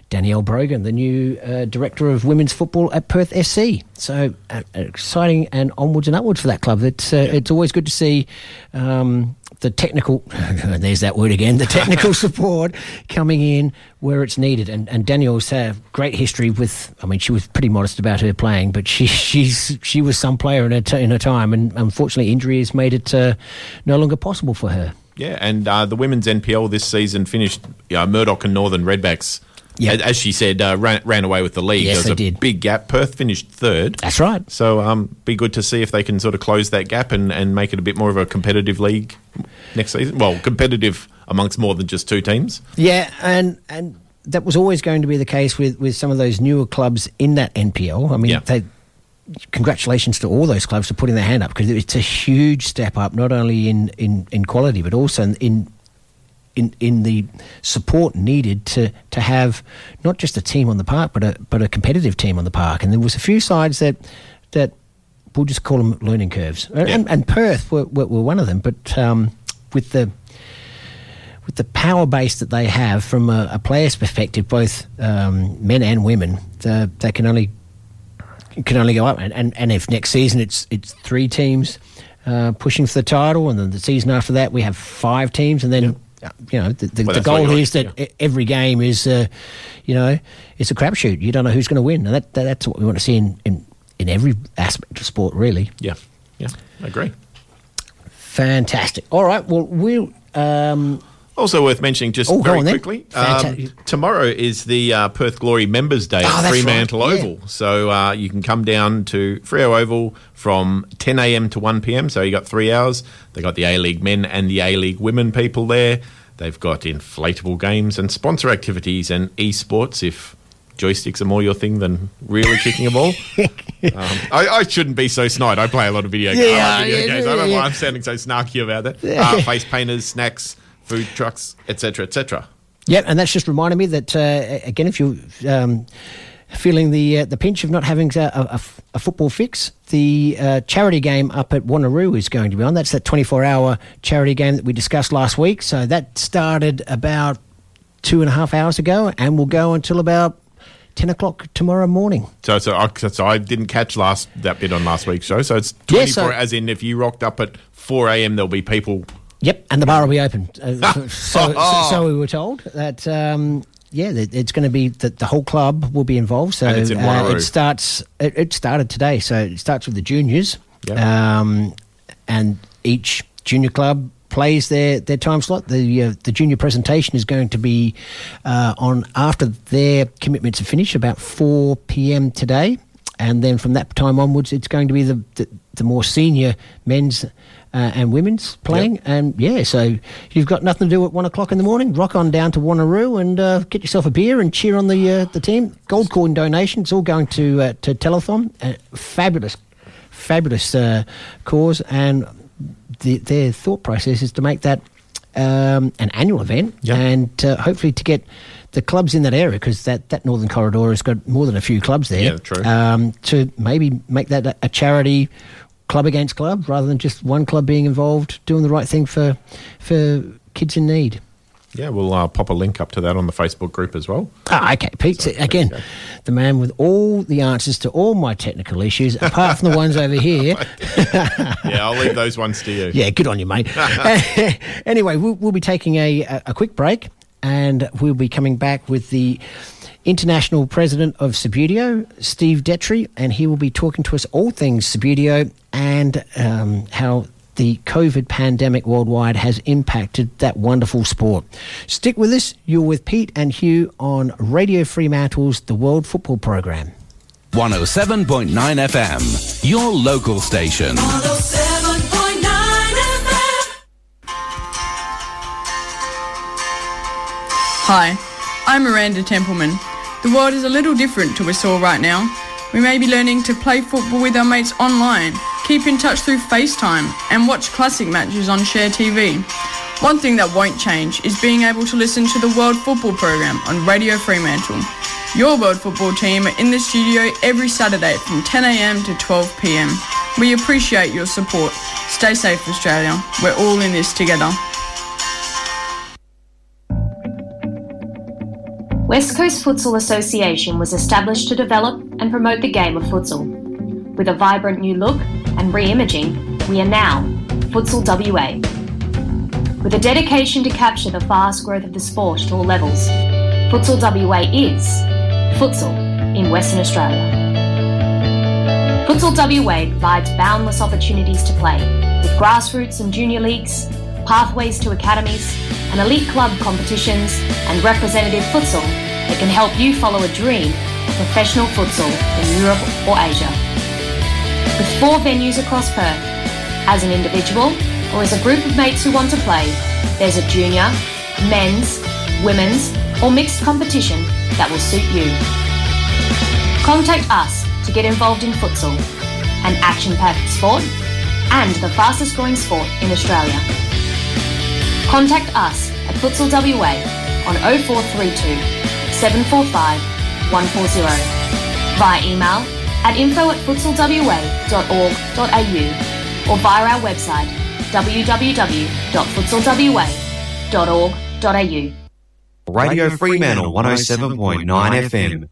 Danielle Brogan, the new uh, director of women's football at Perth SC. So uh, exciting and onwards and upwards for that club. It's uh, it's always good to see um, the technical. there's that word again. The technical support coming in where it's needed. And and Danielle's had a great history with. I mean, she was pretty modest about her playing, but she she's she was some player in her t- in her time, and unfortunately, injury has made it uh, no longer possible for her. Yeah, and uh, the women's NPL this season finished uh, Murdoch and Northern Redbacks. Yep. As, she said, uh, ran, ran away with the league. Yes, there was they a did. big gap. Perth finished third. That's right. So, um, be good to see if they can sort of close that gap and, and make it a bit more of a competitive league next season. Well, competitive amongst more than just two teams. Yeah, and and that was always going to be the case with, with some of those newer clubs in that NPL. I mean, Yeah. they, congratulations to all those clubs for putting their hand up because it's a huge step up, not only in, in, in quality but also in, in in in the support needed to to have not just a team on the park but a but a competitive team on the park. And there was a few sides that that we'll just call them learning curves, and, and Perth were, were, were one of them. But um, with the with the power base that they have from a, a player's perspective, both um, men and women, the, they can only can only go up. And, and, and if next season it's it's three teams uh, pushing for the title, and then the season after that we have five teams, and then uh, you know the, the, Well, the goal is that e- every game is uh, you know it's a crapshoot. You don't know who's going to win, and that, that that's what we want to see in, in in every aspect of sport, really. Yeah, yeah, I agree. Fantastic. All right. Well, we'll. Um, Also worth mentioning, just Oh, very quickly, um, tomorrow is the uh, Perth Glory Members' Day Oh, at Fremantle right, yeah. Oval. So uh, you can come down to Freo Oval from 10 a.m. to 1 p.m. So you got three hours. They got the A League men and the A League women people there. They've got inflatable games and sponsor activities and esports if joysticks are more your thing than really kicking a ball. um, I, I shouldn't be so snide. I play a lot of video, Yeah, I like video yeah, games. I don't know yeah. why I'm sounding so snarky about that. Yeah. Uh, face painters, snacks, food trucks, etc., etc. Yep, and that's just reminded me that uh, again, if you're um, feeling the uh, the pinch of not having a, a, a football fix, the uh, charity game up at Wanneroo is going to be on. That's that 24 hour charity game that we discussed last week. So that started about two and a half hours ago, and will go until about 10 o'clock tomorrow morning. So, so, I, so I didn't catch last that bit on last week's show. So it's Yeah, 24, so- as in if you rocked up at 4 a.m., there'll be people. Yep, and the bar will be open. Uh, so, so, so we were told that. Um, yeah, it's going to be that the whole club will be involved. So in uh, it starts. It, it started today, so it starts with the juniors, Yep. um, and each junior club plays their, their time slot. The uh, the junior presentation is going to be uh, on after their commitments are finished, about four p.m. today, and then from that time onwards, it's going to be the the, the more senior men's uh, and women's playing. And yeah, so you've got nothing to do at one o'clock in the morning. Rock on down to Wanneroo and uh, get yourself a beer and cheer on the uh, the team. Gold coin donations all going to uh, to telethon. Uh, fabulous, fabulous uh, cause, and the, their thought process is to make that um, an annual event and uh, hopefully to get the clubs in that area because that, that northern corridor has got more than a few clubs there. Yeah, true. Um, to maybe make that a charity club against club rather than just one club being involved doing the right thing for for kids in need. Yeah, we'll uh, pop a link up to that on the Facebook group as well. Ah, okay, Pete. again, the man with all the answers to all my technical issues, apart from the ones over here. yeah, I'll leave those ones to you. Yeah, good on you, mate. anyway, we'll, we'll be taking a, a quick break and we'll be coming back with the international president of Subbuteo, Steve Dettre, and he will be talking to us all things Subbuteo and um, how the COVID pandemic worldwide has impacted that wonderful sport. Stick with us. You're with Pete and Hugh on Radio Fremantle's The World Football Program. 107.9 FM, your local station. 107.9 FM. Hi, I'm Miranda Templeman. The world is a little different to us all right now. We may be learning to play football with our mates online, keep in touch through FaceTime, and watch classic matches on Share TV. One thing that won't change is being able to listen to the World Football Program on Radio Fremantle. Your World Football team are in the studio every Saturday from 10am to 12pm. We appreciate your support. Stay safe, Australia. We're all in this together. West Coast Futsal Association was established to develop and promote the game of futsal. With a vibrant new look and re-imaging, we are now Futsal WA. With a dedication to capture the fast growth of the sport at all levels, Futsal WA is futsal in Western Australia. Futsal WA provides boundless opportunities to play, with grassroots and junior leagues, pathways to academies, and elite club competitions, and representative futsal that can help you follow a dream of professional futsal in Europe or Asia. With four venues across Perth, as an individual or as a group of mates who want to play, there's a junior, men's, women's, or mixed competition that will suit you. Contact us to get involved in futsal, an action packed sport and the fastest growing sport in Australia. Contact us at Futsal WA on 0432 745 140 via email at info at futsalwa.org.au or via our website www.futsalwa.org.au. Radio Fremantle 107.9 FM.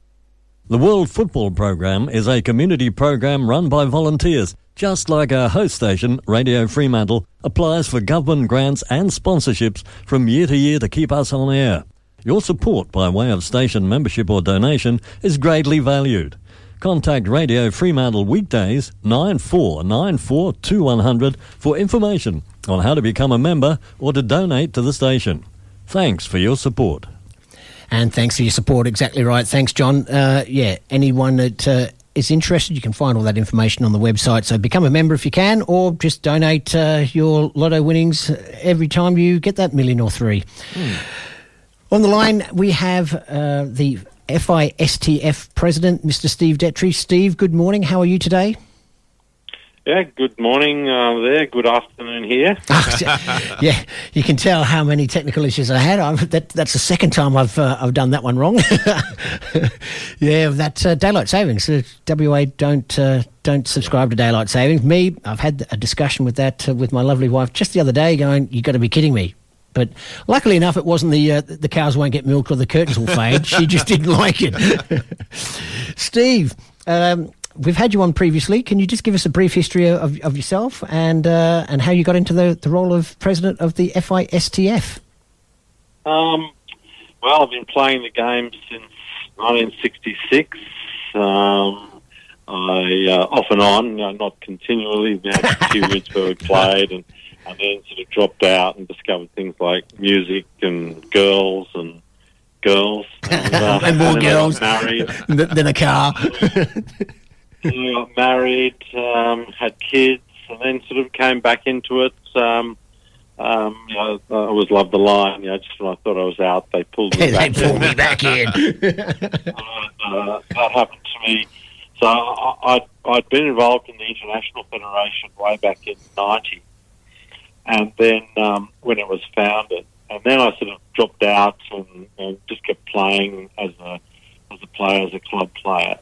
The World Football Program is a community program run by volunteers, just like our host station, Radio Fremantle, applies for government grants and sponsorships from year to year to keep us on air. Your support by way of station membership or donation is greatly valued. Contact Radio Fremantle weekdays 9494 2100 for information on how to become a member or to donate to the station. Thanks for your support. And thanks for your support. Exactly right. Thanks, John. Uh, yeah, anyone that uh, is interested, you can find all that information on the website. So become a member if you can, or just donate uh, your lotto winnings every time you get that million or three. On the line, we have uh, the FISTF president, Mr. Steve Dettre. Steve, good morning. How are you today? Yeah, good morning uh, there. Good afternoon here. yeah, you can tell how many technical issues I had. That, that's the second time I've uh, I've done that one wrong. yeah, that uh, daylight savings. Uh, WA don't uh, don't subscribe to daylight savings. Me, I've had a discussion with that uh, with my lovely wife just the other day. Going, you've got to be kidding me. But luckily enough, it wasn't the uh, the cows won't get milked or the curtains will fade. she just didn't like it. Steve. Um, We've had you on previously. Can you just give us a brief history of, of yourself and uh, and how you got into the, the role of president of the FISTF? Um, well, I've been playing the game since 1966. Um, I uh, off and on, uh, not continually. We had periods where we played, and, and then sort of dropped out and discovered things like music and girls and girls and, uh, and more then girls. Than a car. I got married, um, had kids, and then sort of came back into it. Um, um, you know, I always loved the line. You know, just when I thought I was out, they pulled me they back. pulled in. me back in. uh, that happened to me. So I, I'd, I'd been involved in the International Federation way back in '90, and then um, when it was founded, and then I sort of dropped out and, and just kept playing as a as a player, as a club player.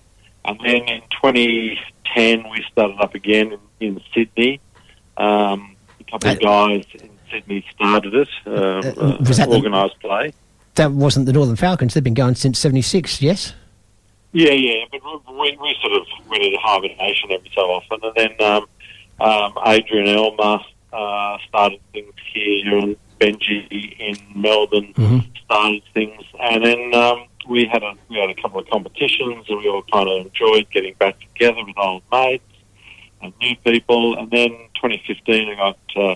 And then in 2010, we started up again in, in Sydney. Um, a couple of guys in Sydney started it, uh, uh, was that the- organised play. that wasn't the Northern Falcons. They've been going since '76. Yes. Yeah, yeah, but we, we sort of went into hibernation every so often, and then um, um, Adrian Elmer uh, started things here, and Benji in Melbourne started things, and then um, we had a we had a couple of competitions, and we all kind of enjoyed getting back together with old mates and new people, and then 2015 I got uh,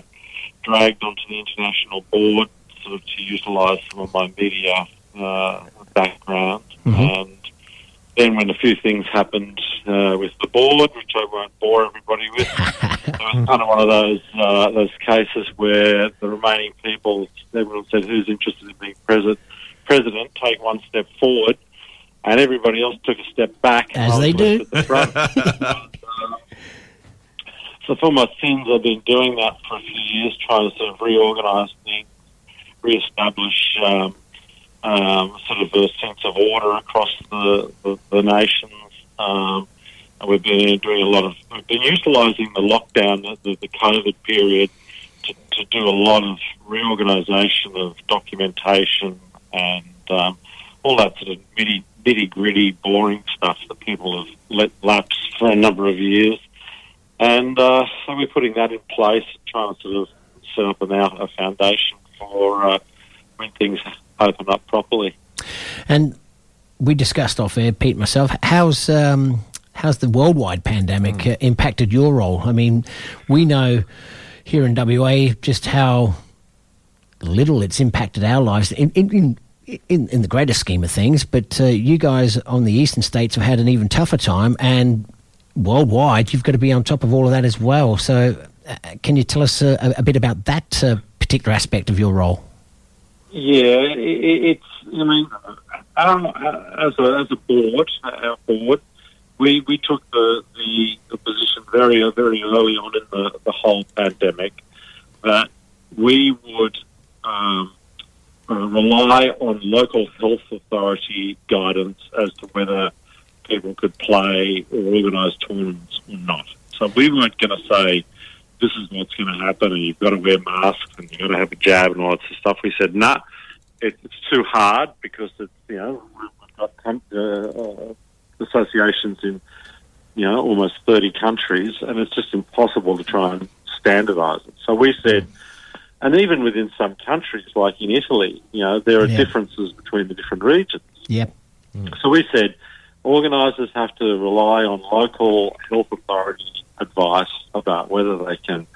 dragged onto the international board, sort of to utilise some of my media uh, background, and then when a few things happened uh, with the board, which I won't bore everybody with, it was kind of one of those uh, those cases where the remaining people, everyone said, "Who's interested in being president?" President, take one step forward, and everybody else took a step back. As they do. the so for my sins, I've been doing that for a few years, trying to sort of reorganise things, re-establish um, um, sort of a sense of order across the, the, the nations. Um, and we've been doing a lot of, we've been utilising the lockdown, the, the, the COVID period, to, to do a lot of reorganisation of documentation and um, all that sort of nitty, nitty gritty, boring stuff that people have let lapse for a number of years. And uh, so we're putting that in place, trying to sort of set up an, a foundation for uh, when things open up properly. And we discussed off air, Pete, and myself. How's um, how's the worldwide pandemic uh, impacted your role? I mean, we know here in WA just how little it's impacted our lives in in. In in, the greater scheme of things, but uh, you guys on the eastern states have had an even tougher time, and worldwide, you've got to be on top of all of that as well. So, uh, can you tell us uh, a, a bit about that uh, particular aspect of your role? Yeah, it, it's. I mean, our, as a as a board, our board, we we took the the, the position very very early on in the the whole pandemic that we would um, uh, rely on local health authority guidance as to whether people could play or organise tournaments or not. So we weren't going to say this is what's going to happen, and you've got to wear masks and you've got to have a jab and all that sort of stuff. We said, nah, it, it's too hard because it's you know we've got uh, uh, associations in you know almost thirty countries, and it's just impossible to try and standardise it. So we said. And even within some countries, like in Italy, you know, there are Yeah. differences between the different regions. Yep. So we said organisers have to rely on local health authority advice about whether they can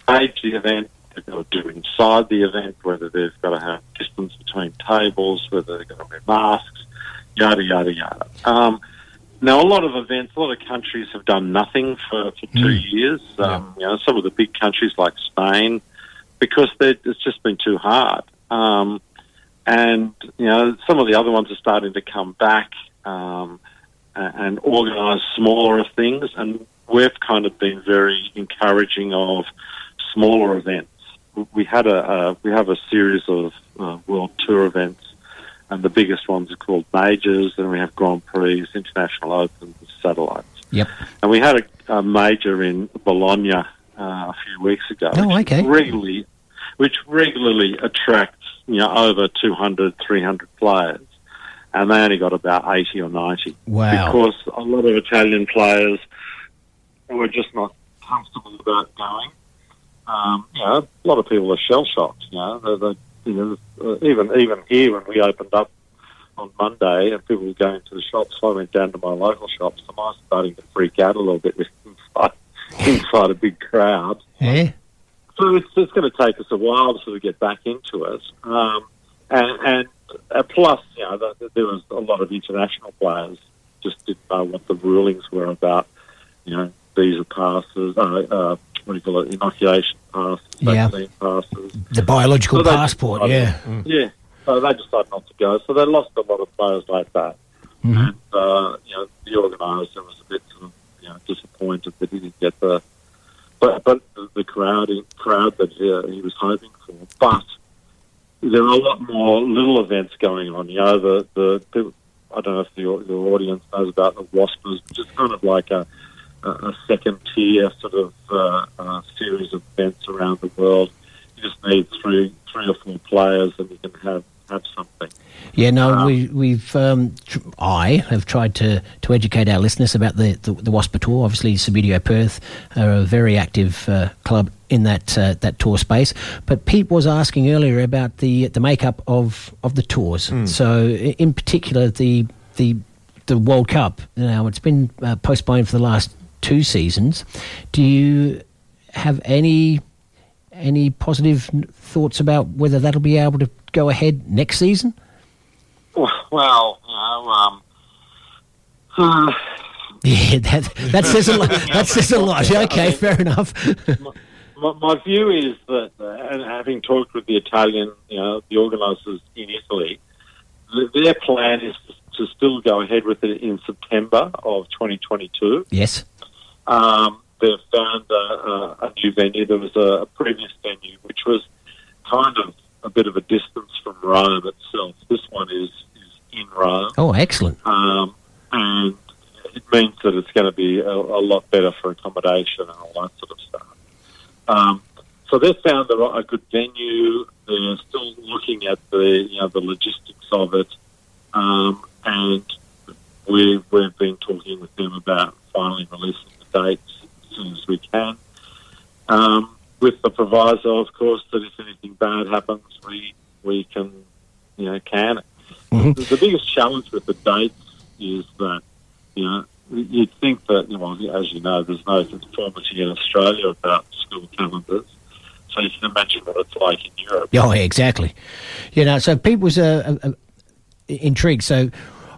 stage the event, they've got to do inside the event, whether they've got to have distance between tables, whether they've got to wear masks, yada, yada, yada. Um, now, a lot of events, a lot of countries have done nothing for, for two years. Um, You know, some of the big countries like Spain, because it's just been too hard. Um, and you know some of the other ones are starting to come back um, and organise smaller things, and we've kind of been very encouraging of smaller events. We- had a, a we have a series of uh, world tour events, and the biggest ones are called majors, and we have Grand Prix, International Opens, satellites. Yep. And we had a, a major in Bologna uh, a few weeks ago. Oh, which okay. Regularly, which regularly attracts you know over 200, 300 players, and they only got about 80 or 90. Wow. Because a lot of Italian players were just not comfortable about going. Um, you know, a lot of people are shell shocked. You know, they, they, you know uh, even even here when we opened up on Monday and people were going to the shops, I went down to my local shops. and I was starting to freak out a little bit with inside, inside a big crowd. Yeah. So it's, it's going to take us a while to sort of get back into it. Um, and and uh, plus, you know, the, the- there was a lot of international players just didn't know what the rulings were about, you know, visa passes, uh, uh, what do you call it, inoculation passes, Yeah. vaccine passes. The biological So passport, decided- yeah. Yeah. So they decided not to go. So they lost a lot of players like that. Mhm. And, uh, you know, the organiser was a bit sort of, you know, disappointed that he didn't get the, but, but the, crowd, crowd that uh, he was hoping for. But there are a lot more little events going on. You know, the, the, people, I don't know if the, the audience knows about the Waspers, is kind of like a, a second tier sort of uh, uh, series of events around the world. You just need three, three or four players, and you can have have something. Yeah, no, we, we've um, tr- I have tried to, to educate our listeners about the the, the Wasper Tour. Obviously, Subbuteo Perth are a very active uh, club in that uh, that tour space. But Pete was asking earlier about the the makeup of, of the tours. So, in particular, the the the World Cup. Now, it's been uh, postponed for the last two seasons. Do you have any any positive thoughts about whether that'll be able to go ahead next season? Well, you know, um, uh, Yeah, that that says a lot. That says a lot. Okay, fair enough. my, my view is that, uh, and having talked with the Italian, you know, the organisers in Italy, their plan is to, to still go ahead with it in September of 2022. yes. Um, they've found a, a, a new venue. There was a, a previous venue which was kind of a bit of a distance from Rome itself. This one is, is in Rome. Oh, excellent. Um, and it means that it's going to be a, a lot better for accommodation and all that sort of stuff. Um, so they've found a good venue. They're still looking at the you know the logistics of it, um, and we've we've been talking with them about finally releasing the dates soon as we can. Um, with the proviso, of course, that if anything bad happens, we we can you know can it. The, the biggest challenge with the dates is that you know you'd think that you know as you know there's no conformity in Australia about school calendars, So you can imagine what it's like in Europe. Oh, yeah, exactly. You know, so Pete was uh, uh, uh, intrigued. So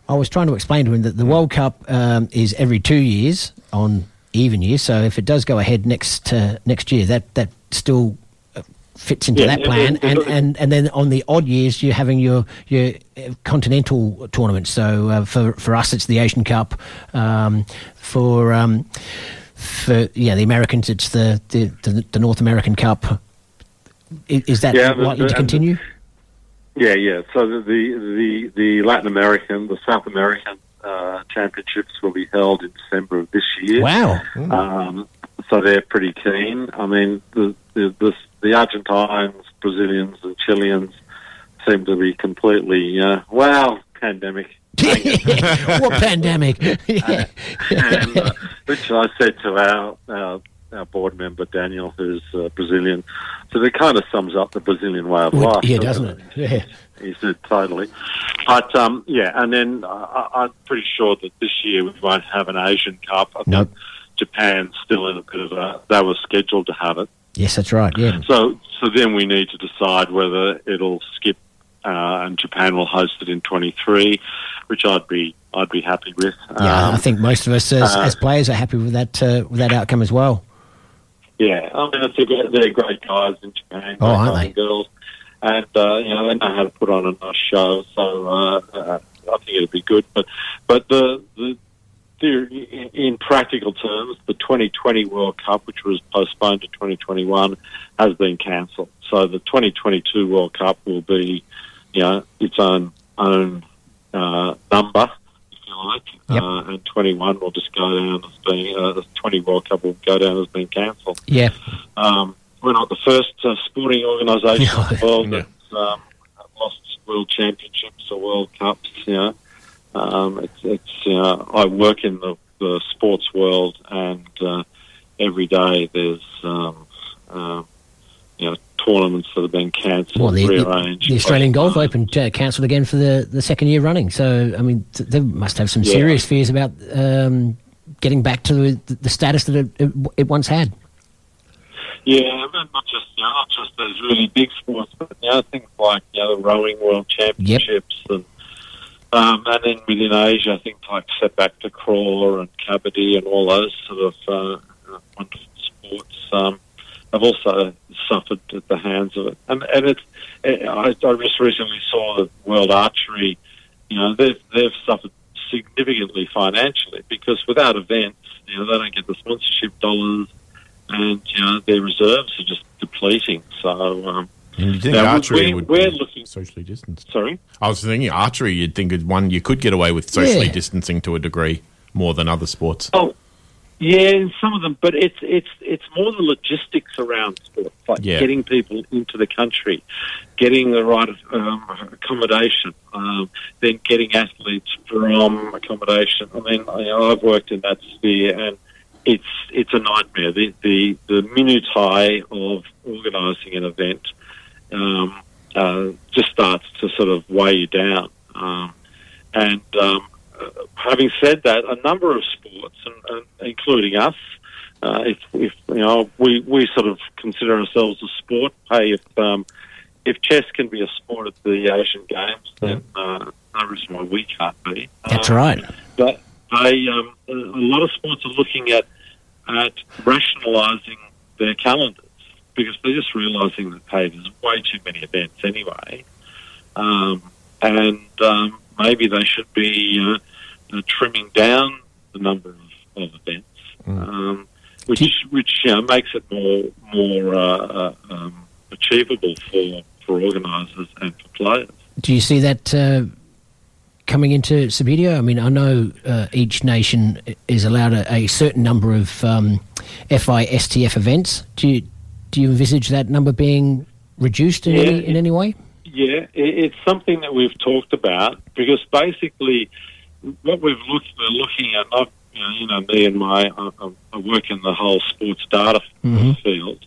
I was trying to explain to him that the World Cup um, is every two years on even year. So if it does go ahead next uh, next year, that that still uh, fits into Yeah, that plan. it- and, it- and and then on the odd years, you're having your your uh, continental tournaments. So uh, for for us, it's the Asian Cup. Um, for um, for yeah, the Americans, it's the the, the, the North American Cup. Is that Yeah, likely to continue? Yeah, yeah. So the the the Latin American, the South American uh, championships will be held in December of this year. Wow. Um, so they're pretty keen. I mean, the the the, the Argentines, Brazilians, and Chileans seem to be completely uh, wow pandemic. what pandemic? and, uh, which I said to our, our our board member Daniel, who's uh, Brazilian. So it kind of sums up the Brazilian way of Well, life. yeah, doesn't it? Yeah. He said totally. But um, yeah, and then I- I'm pretty sure that this year we won't have an Asian Cup. I Nope. think Japan's still in a bit of a. They were scheduled to have it. Yes, that's right. Yeah. So, so then we need to decide whether it'll skip, uh, and Japan will host it in 23, which I'd be I'd be happy with. Yeah, Um, I think most of us as, uh, as players are happy with that uh, with that outcome as well. Yeah, I mean, it's a, they're great guys in Japan, Oh, great aren't they? and girls, and uh, you know they know how to put on a nice show. So uh, uh, I think it'll be good. But but the the, in practical terms, the 2020 World Cup, which was postponed to 2021, has been cancelled. So the 2022 World Cup will be, you know, its own own uh, number. If you like, Uh, and 21 will just go down as being, uh, the 20 World Cup will go down as being cancelled. Yeah. Um, we're not the first uh, sporting organisation in the world that's um, lost world championships or World Cups. You know, um, it's, it's you know, I work in the, the sports world, and uh, every day there's um, uh, you know tournaments that have been cancelled, Well, the, rearranged. the Australian Golf Open uh, cancelled again for the, the second year running. So, I mean, th- they must have some Yeah. serious fears about um, getting back to the, the status that it, it, it once had. Yeah, not just you know, not just those really big sports, but you know things like you know the rowing world championships and um, and then within Asia, things like sepak takraw and kabaddi and all those sort of uh, wonderful sports um, have also suffered at the hands of it. And and it's eh, I, I just recently saw that World Archery, you know, they've they've suffered significantly financially because without events, you know, they don't get the sponsorship dollars and you know their reserves are just depleting. So um, And you think now, archery we, would we're be looking socially distanced? Sorry, I was thinking archery. You'd think is one you could get away with socially Yeah. distancing to a degree more than other sports. Oh, yeah, some of them, but it's it's it's more the logistics around sports, like Yeah. getting people into the country, getting the right um, accommodation, um, then getting athletes from accommodation. I mean, you know, I've worked in that sphere, and it's it's a nightmare. The the the minutiae of organising an event um, uh, just starts to sort of weigh you down. Um, and um, having said that, a number of sports, and, and including us, uh, if, if you know, we, we sort of consider ourselves a sport. Hey, if um, if chess can be a sport at the Asian Games, then uh, no reason why we can't be. That's Uh, right. But they, um, a a lot of sports are looking at at rationalising their calendars because they're just realising that hey, there's way too many events anyway, um, and um, maybe they should be uh, uh, trimming down the number of, of events, um, which which you know, makes it more more uh, uh, um, achievable for for organisers and for players. Do you see that uh, coming into Subbuteo? I mean, I know uh, each nation is allowed a, a certain number of um, FISTF events. Do you, do you envisage that number being reduced in, Yeah. any, in any way? Yeah, it, it's something that we've talked about because basically what we've looked we're looking at. I've, you, know, you know, me and my I, I work in the whole sports data Mhm. field,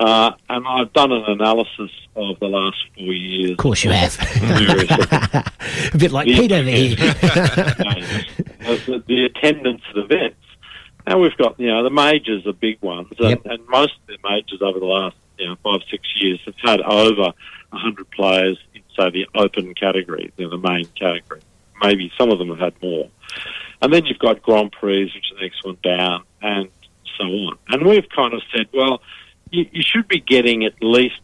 uh, and I've done an analysis of the last four years. Of course you have. a bit like. Pete over here. the, the attendance at events. Now we've got, you know, the majors are big ones, and, Yep. and most of the majors over the last you know five six years have had over hundred players in say the Open category, you know, the main category. Maybe some of them have had more, and then you've got Grand Prix, which is the next one down, and so on. And we've kind of said, well, you, you should be getting at least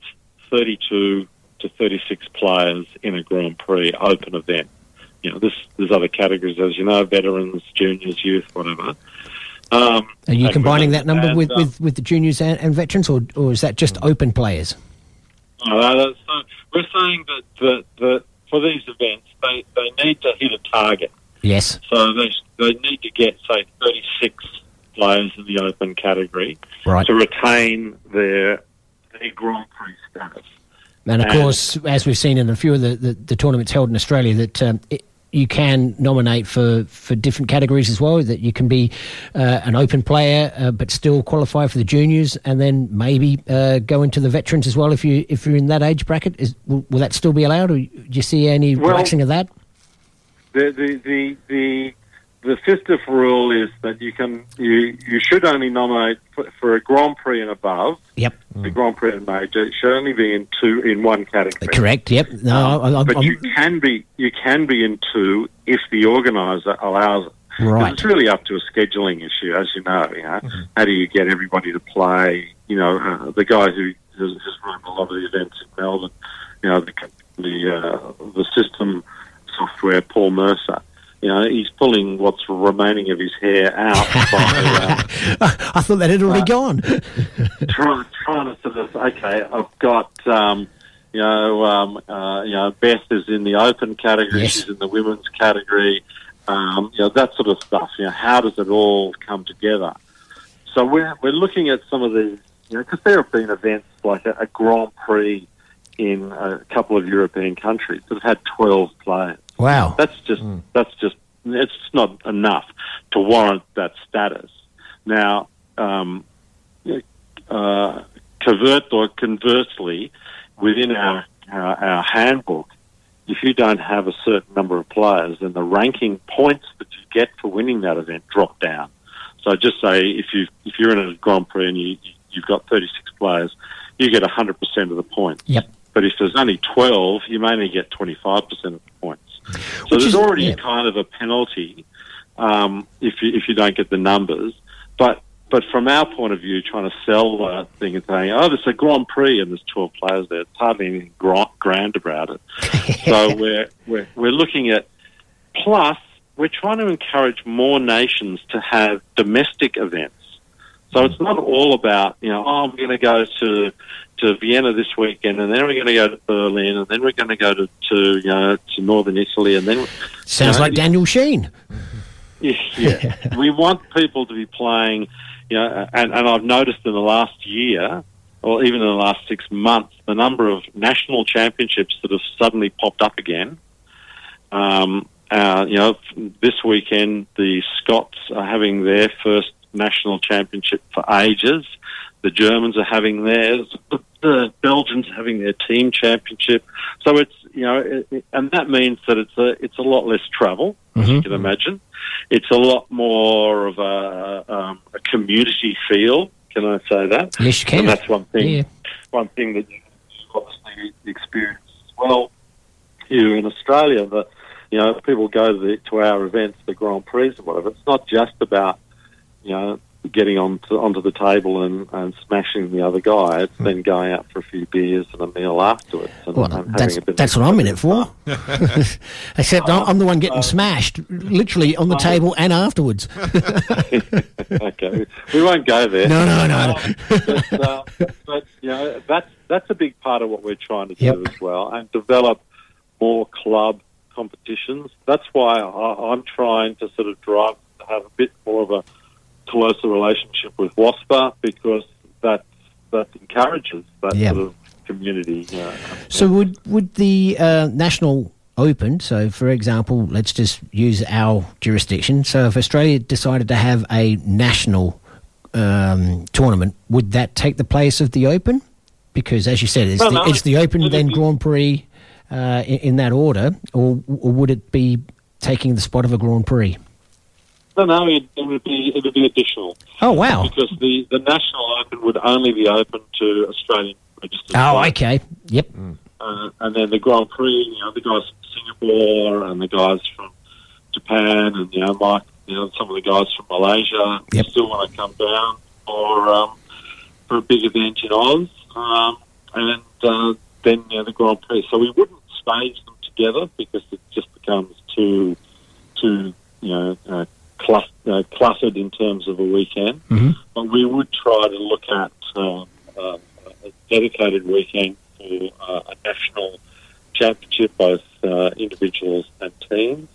thirty-two to thirty-six players in a Grand Prix Open event. You know, this, there's other categories, as you know, veterans, juniors, youth, whatever. Um, Are you combining that number And, with, uh, with, with the juniors and, and veterans, or, or is that just open players? No, no, no, so we're saying that, that, that for these events, they, they need to hit a target. Yes. So they, they need to get, say, 36 players in the open category Right. to retain their, their Grand Prix status. And of And- course, as we've seen in a few of the, the, the tournaments held in Australia, that um, it, you can nominate for, for different categories as well. That you can be uh, an open player, uh, but still qualify for the juniors, and then maybe uh, go into the veterans as well. If you if you're in that age bracket, is, will, will that still be allowed, or do you see any Well- relaxing of that? The, the, the, the, the FISTF rule is that you can you, you should only nominate for, for a Grand Prix and above. Yep. The Grand Prix and major it should only be in two in one category. Correct. Yep. No, I, I, but I'm, you can be you can be in two if the organizer allows it. Right. It's really up to a scheduling issue, as you know. You know, how do you get everybody to play? You know, uh, the guy who has, has run a lot of the events in Melbourne. You know, the the uh, the system software, Paul Mercer. You know, he's pulling what's remaining of his hair out by uh, I thought that had already gone. trying, trying to sort of okay, I've got um, you know um, uh, you know Beth is in the open category, Yes. she's in the women's category, um, you know that sort of stuff. You know how does it all come together? So we're we're looking at some of these, you know, because there have been events like a, a Grand Prix in a couple of European countries that have had twelve players. Wow. That's just that's just it's not enough to warrant that status. Now, um, uh, convert or conversely, within our, our our handbook, if you don't have a certain number of players, then the ranking points that you get for winning that event drop down. So just say if you if you're in a Grand Prix and you you've got 36 players, you get 100% of the points. Yep. But if there's only 12, you may only get 25% of the points. So Which there's is- already yeah. kind of a penalty um, if you if you don't get the numbers. But but from our point of view, trying to sell the thing and saying, oh, there's a Grand Prix and there's 12 players there, it's hardly anything gra- grand about it. so we're, we're we're looking at plus we're trying to encourage more nations to have domestic events. So it's not all about you know oh I'm going to go to to Vienna this weekend and then we're going to go to Berlin and then we're going to go to, to you know to northern Italy and then Sounds you know, like Daniel Sheen. yeah, yeah. we want people to be playing, you know, and, and I've noticed in the last year, or even in the last six months, the number of national championships that have suddenly popped up again. Um, uh, you know, this weekend the Scots are having their first national championship for ages. The Germans are having theirs. The, Belgians are having their team championship. So it's you know, it, it- and that means that it's a it's a lot less travel, as you can imagine. It's a lot more of a, um, a community feel. Can I say that? Yes, you can. And that's one thing. Yeah. One thing that you obviously experience as well here in Australia. That you know, people go to, the, to our events, the Grand Prix or whatever. It's not just about you know getting onto onto the table and, and smashing the other guy. It's then going out for a few beers and a meal afterwards. And, Well, and having that's that's what I'm in it for. Except I'm, I'm the one getting smashed, literally on the table and afterwards. okay, we won't go there. No, no, no. Um, but, uh, but you know, that's that's a big part of what we're trying to do Yep. as well, and develop more club competitions. That's why I, I'm trying to sort of drive to have a bit more of a closer relationship with WASPA because that that encourages that Yeah. sort of community. Uh, So would would the uh, national open? So, for example, let's just use our jurisdiction. So, if Australia decided to have a national um, tournament, would that take the place of the Open? Because, as you said, it's, the, no, it's the Open, then Grand Prix uh, in, in that order, or, or would it be taking the spot of a Grand Prix? No, no, it, it would be it would be additional. Oh, wow. Because the, the national open would only be open to Australian registered. Oh, club. okay. Yep. Uh, and then the Grand Prix, you know, the guys from Singapore and the guys from Japan and, you know, Mike, you know, some of the guys from Malaysia Yep. still want to come down for, um, for a big event in Oz. Um, and uh, then, you know, the Grand Prix. So we wouldn't stage them together because it just becomes too, too, you know, uh, clus- uh, cluttered in terms of a weekend. Mhm. But we would try to look at um, uh, a dedicated weekend for uh, a national championship, both uh, individuals and teams,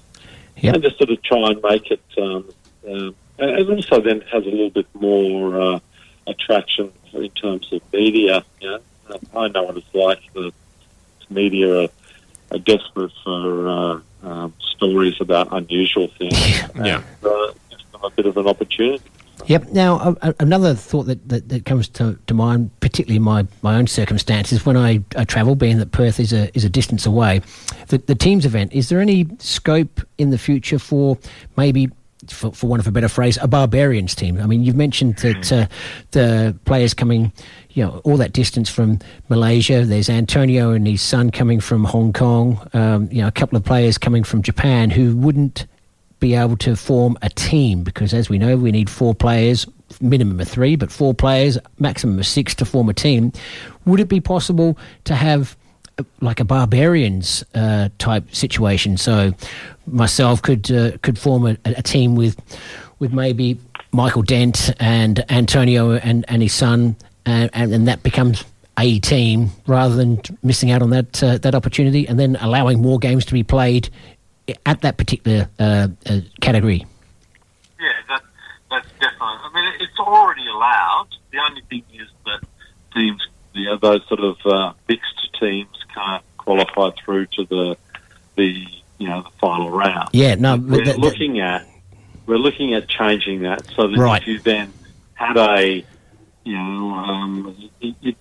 Yep. and just sort of try and make it. Um, um, and it also then has a little bit more uh, attraction in terms of media. You know? I know what it's like. The media are, are desperate for uh, um, stories about unusual things. Yeah. And, uh, them a bit of an opportunity. Yep. Now, a, a- another thought that, that, that comes to, to mind, particularly in my, my own circumstances, when I, I travel, being that Perth is a is a distance away, the, the teams event. Is there any scope in the future for maybe, for, for want of a better phrase, a barbarians team? I mean, you've mentioned that uh, the players coming, you know, all that distance from Malaysia. There's Antonio and his son coming from Hong Kong. Um, you know, a couple of players coming from Japan who wouldn't be able to form a team because, as we know, we need four players, minimum of three, but four players, maximum of six to form a team. Would it be possible to have like a barbarians uh, type situation? So, myself could uh, could form a, a team with with maybe Michael Dent and Antonio and, and his son, and, and, that becomes a team rather than missing out on that uh, that opportunity, and then allowing more games to be played at that particular uh, uh, category. Yeah, that, that's definitely. I mean, it's already allowed. The only thing is that teams, you know, those sort of uh, mixed teams can't qualify through to the the you know the final round. Yeah, no, we're but that- that- looking at we're looking at changing that so that Right. if you then had a you know um, it, it,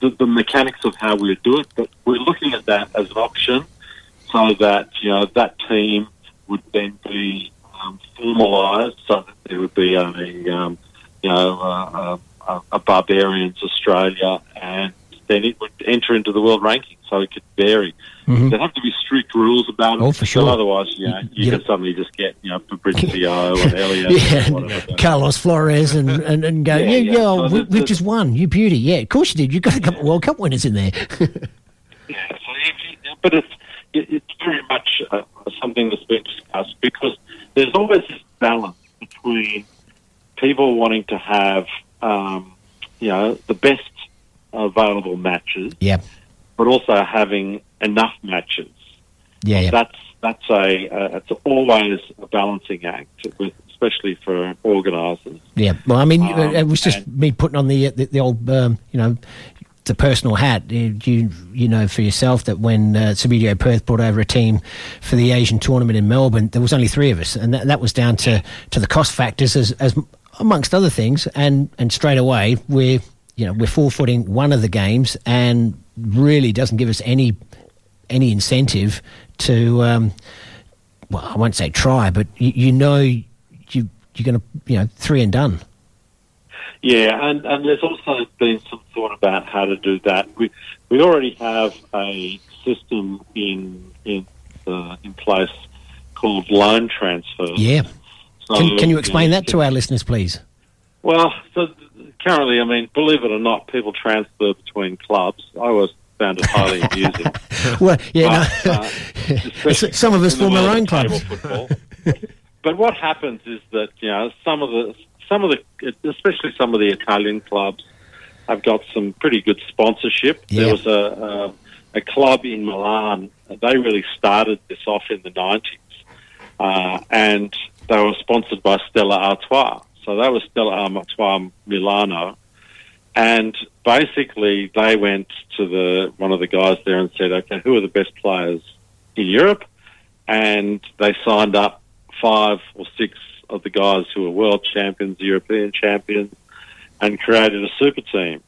the, the mechanics of how we would do it, but we're looking at that as an option so that you know that team would then be um, formalised, so that there would be a um, you know uh, a, a barbarians Australia, and then it would enter into the world ranking, so it could vary. Mhm. There have to be strict rules about it. Oh, for sure. Otherwise, you know, you Yeah. can suddenly just get you know Fabrizio and Elliot. yeah, and. Carlos Flores and, and, and go, Yeah, yeah, yeah. yeah, So we, we've just won. You beauty. Yeah, of course you did. You've got a couple of World Cup winners in there. Yeah, so you, but it's it, it's very much uh, something that's been discussed because there's always this balance between people wanting to have um, you know the best available matches, yeah, but also having enough matches. yeah, yeah. That's that's a uh, it's always a balancing act, with, especially for organisers. Yeah, well, I mean, Um, it was just me putting on the the, the old, um, you know, the personal hat. You you you know for yourself that when uh, Subbuteo Perth brought over a team for the Asian tournament in Melbourne, there was only three of us, and that, that was down to, to the cost factors as as amongst other things. And and straight away we're you know we're forfeiting one of the games, and really doesn't give us any any incentive to. Um, well, I won't say try, but you, you know you you're going to you know three and done. Yeah, and, and there's also been some thought about how to do that. We we already have a system in in uh, in place called loan transfer. Yeah. So, Can, can you explain that to our listeners, please? Well, so currently, I mean, believe it or not, people transfer between clubs. I always found it highly amusing. Well, yeah, But, no. uh, some of us form our own clubs. but what happens is that you know some of the some of the especially some of the Italian clubs have got some pretty good sponsorship. Yeah. There was a, a a club in Milan. They really started this off in the nineties, uh, and they were sponsored by Stella Artois. So that was Stella Artois Milano, and basically they went to the one of the guys there and said, "Okay, who are the best players in Europe?" And they signed up five or six of the guys who were world champions, European champions, and created a super team.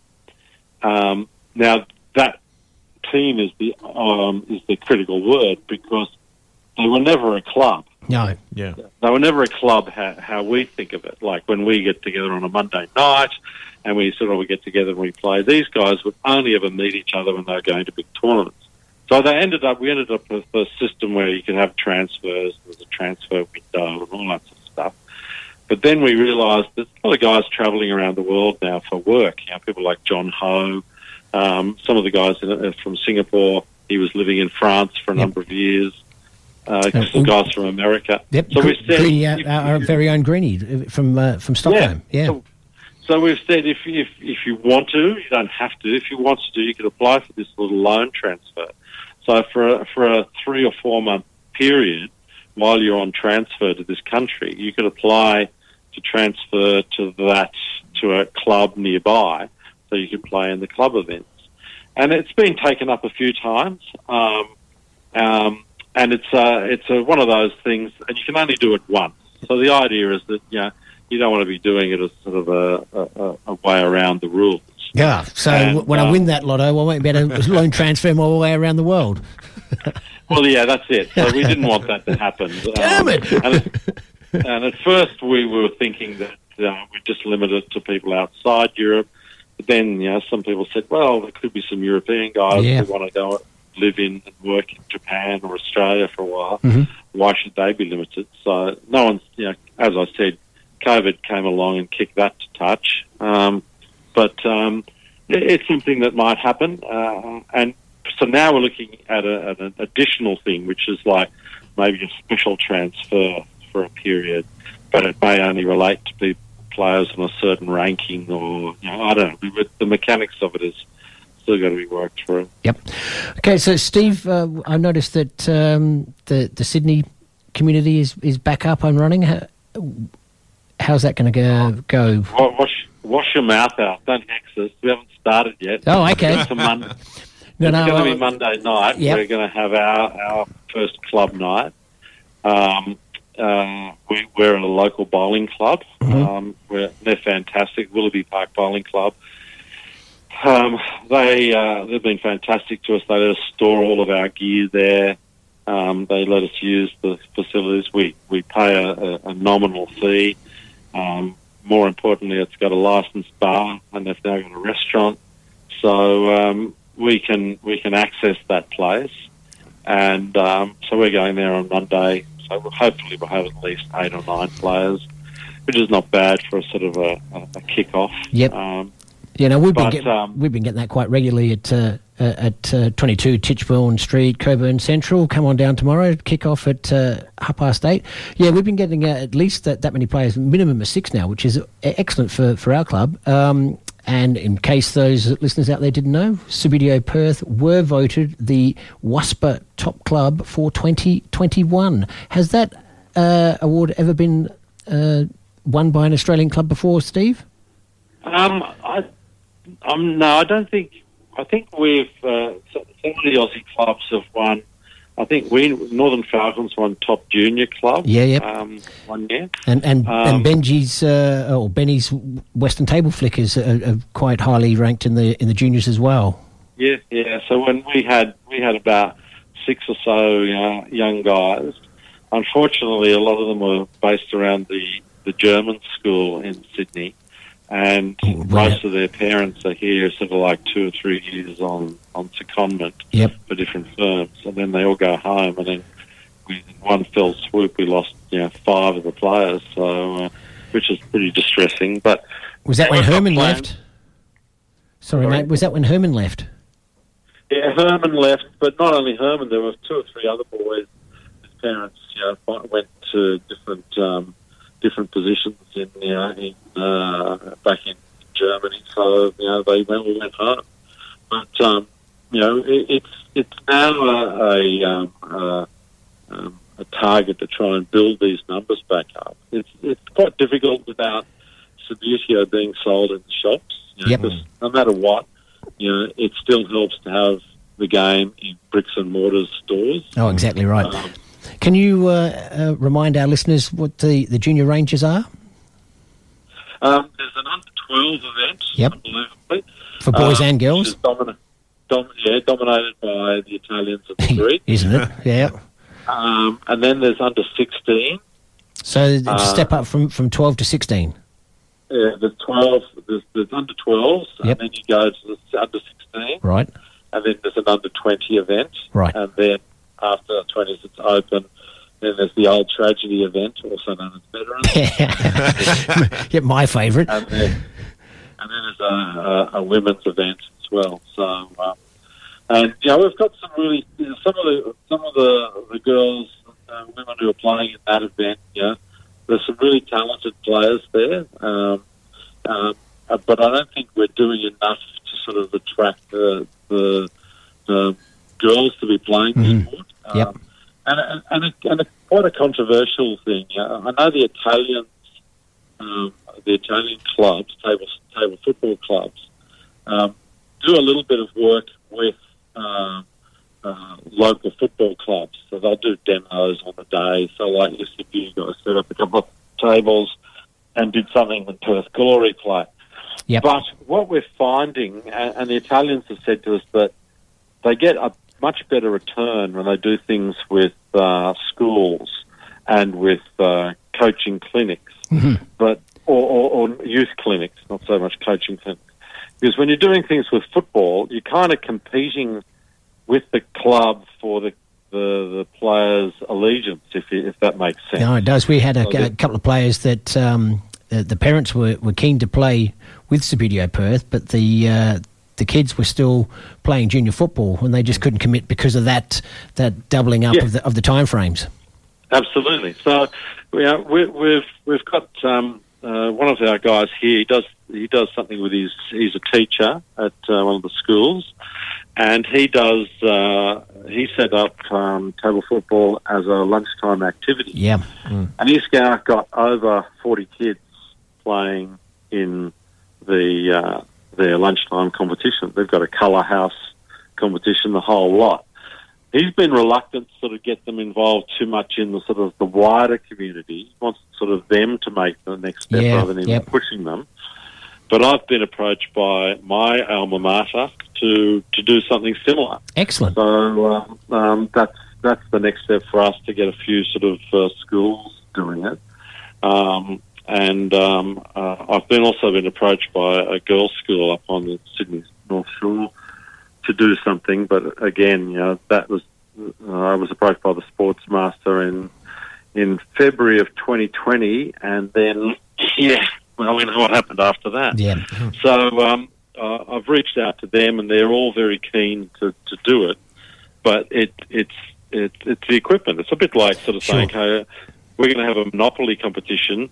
Um, now that team is the um, is the critical word because they were never a club. No. Yeah. They were never a club how, how we think of it. Like when we get together on a Monday night and we sort of we get together and we play, these guys would only ever meet each other when they were going to big tournaments. So they ended up, we ended up with a system where you can have transfers, there's a transfer window and all that sort of stuff. But then we realised there's a lot of guys travelling around the world now for work. You know, people like John Ho, um, some of the guys in, uh, from Singapore. He was living in France for a number of years. Uh, Uh, some guys from America. Yep. So we Gre- said, Greeny, our, our, very own Greeny uh, from uh, from Stockholm. Yeah. So, so we've said if, if if you want to, you don't have to. If you want to, do, you can apply for this little loan transfer. So for a, for a three or four month period, while you're on transfer to this country, you could apply to transfer to that to a club nearby, so you could play in the club events. And it's been taken up a few times. Um, um, and it's uh, it's uh, one of those things, and you can only do it once. So the idea is that you know, you don't want to be doing it as sort of a, a, a way around the rules. Yeah. So And, w- when I uh, win that lotto, I won't be able to loan transfer my way around the world. Well, yeah, that's it. So we didn't want that to happen. Damn it! And, at- and at first, we were thinking that uh, we'd just limit it to people outside Europe. But then, you know, some people said, well, there could be some European guys Yeah. who want to go live in and work in Japan or Australia for a while. Mhm. Why should they be limited? So no one's, you know, as I said, COVID came along and kicked that to touch. Um, but um, it's something that might happen. Uh, and so now we're looking at, a, at an additional thing, which is like maybe a special transfer for a period, but it may only relate to be players on a certain ranking or, you know, I don't know. The mechanics of it is still got to be worked through. Yep. Okay, so Steve, uh, I noticed that um, the the Sydney community is, is back up and running. How, how's that going to go? go? Wash, wash your mouth out. Don't hex us. We haven't started yet. Oh, okay. It's, a No, it's no, going to be Monday night. Yep. We're going to have our, our first club night. Um, uh, we, we're at a local bowling club. Mhm. Um, we're, they're fantastic. Willoughby Park Bowling Club. Um, they uh, they've been fantastic to us. They let us store all of our gear there. Um, they let us use the facilities. We we pay a, a, a nominal fee. Um, more importantly, it's got a licensed bar, and they've now got a restaurant. So um, we can we can access that place, and um, so we're going there on Monday. So we'll hopefully we'll have at least eight or nine players, which is not bad for a sort of a, a, a kick off. Yep. You know, we've been get, um, we've been getting that quite regularly at uh, uh, at uh, 22 Titchbourne Street, Cockburn Central. Come on down tomorrow. Kick off at uh, half past eight. Yeah, we've been getting uh, at least that, that many players, minimum of six now, which is e- excellent for for our club. Um, and in case those listeners out there didn't know, Subbuteo Perth were voted the WASPA top club for 2021. Has that uh, award ever been uh, won by an Australian club before, Steve? Um, I, um, no, I don't think. I think we've uh, so- some of the Aussie clubs have won. I think we Northern Falcons won top junior club. Yeah, yeah. Um, one year. And and, Um, and Benji's uh, or Benny's Western Table Flickers are, are quite highly ranked in the in the juniors as well. Yeah, yeah. So when we had we had about six or so uh, young guys. Unfortunately, a lot of them were based around the the German school in Sydney, and most of their parents are here, sort of like two or three years on on secondment Yep. for different firms, and then they all go home, and then we, in one fell swoop, we lost you know five of the players, so uh, which is pretty distressing. But Was that when Herman left? Sorry, Sorry? mate. Was that when Herman left? Yeah, Herman left, but not only Herman, there were two or three other boys. His parents, you know, went to different um, different positions in, you know, in uh, back in Germany. So you know, they went, all went home. But um, you know, it, it's it's now a a, um, uh, um, a target to try and build these numbers back up. It's it's quite difficult without Subbuteo being sold in the shops. You know, Yep. no matter what, you know, it still helps to have the game in bricks and mortar stores. Oh, exactly right. Um, Can you uh, uh, remind our listeners what the, the junior rangers are Um, there's an under 12 event, Yep. unbelievably. for boys um, and girls? dom- yeah, dominated by the Italians and the Greeks. Isn't it? Yeah. Um, and then there's under 16. So Uh, step up from, from 12 to 16. Yeah, there's 12. There's, there's under 12s, Yep. and then you go to the under 16, Right. and then there's an under 20 event. Right. And then after 20s, it's open. Then there's the old tragedy event, also known as veterans. yeah, my favourite. and then and then there's a, a, a women's event as well. So, um, and yeah, we've got some really you know, some of the some of the the girls, uh, women who are playing in that event. Yeah, there's some really talented players there. Um, um, but I don't think we're doing enough to sort of attract the the, the girls to be playing the sport. Yep. Um, and and, and, a, and a, quite a controversial thing. Uh, I know the Italians um, the Italian clubs, table table football clubs, um, do a little bit of work with uh, uh, local football clubs. So they'll do demos on the day. So like if you guys set up a couple of tables and did something with Perth Glory play. Yep. But what we're finding, and, and the Italians have said to us that they get a much better return when they do things with uh, schools and with uh, coaching clinics, but or, or, or youth clinics, not so much coaching clinics. Because when you're doing things with football, you're kind of competing with the club for the the, the players' allegiance, if you, if that makes sense. No, it does. We had a, So a couple of players that um, the, the parents were, were keen to play with Subbuteo Perth, but the uh, the kids were still playing junior football, and they just couldn't commit because of that that doubling up Yeah. of the of the time frames. Absolutely. So we are, we, we've we've got um, uh, one of our guys here. He does he does something with his. He's a teacher at uh, one of the schools, and he does uh, he set up um, table football as a lunchtime activity. Yeah. And he's got got over forty kids playing in the uh, their lunchtime competition. They've got a colour house competition, the whole lot. He's been reluctant to sort of get them involved too much in the sort of the wider community. He wants sort of them to make the next step Yeah, rather than him yep. pushing them. But I've been approached by my alma mater to to do something similar. Excellent. So um, um, that's that's the next step for us to get a few sort of uh, schools doing it. Um, and um, uh, I've been also been approached by a girls' school up on the Sydney North Shore to do something. But again, you know, that was uh, I was approached by the sports master in in February of 2020, and then yeah, well, we know what happened after that. Yeah. So um, uh, I've reached out to them, and they're all very keen to, to do it. But it, it's it, it's the equipment. It's a bit like sort of saying, "Okay, we're going to have a monopoly competition,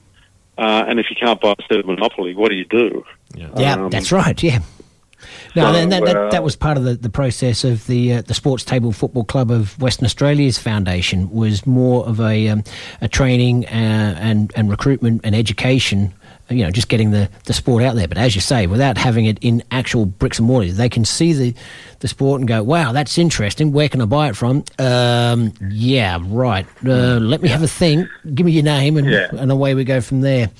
uh, and if you can't buy a set of monopoly, what do you do?" Yeah, Um, that's right. Yeah. No, so, and that, that, uh, that was part of the, the process of the uh, the Sports Table Football Club of Western Australia's foundation was more of a um, a training uh, and and recruitment and education. You know, just getting the, the sport out there. But as you say, without having it in actual bricks and mortar, they can see the, the sport and go, "Wow, that's interesting. Where can I buy it from?" Um, yeah, right. Uh, let me have a think. Give me your name, and, Yeah. and away we go from there.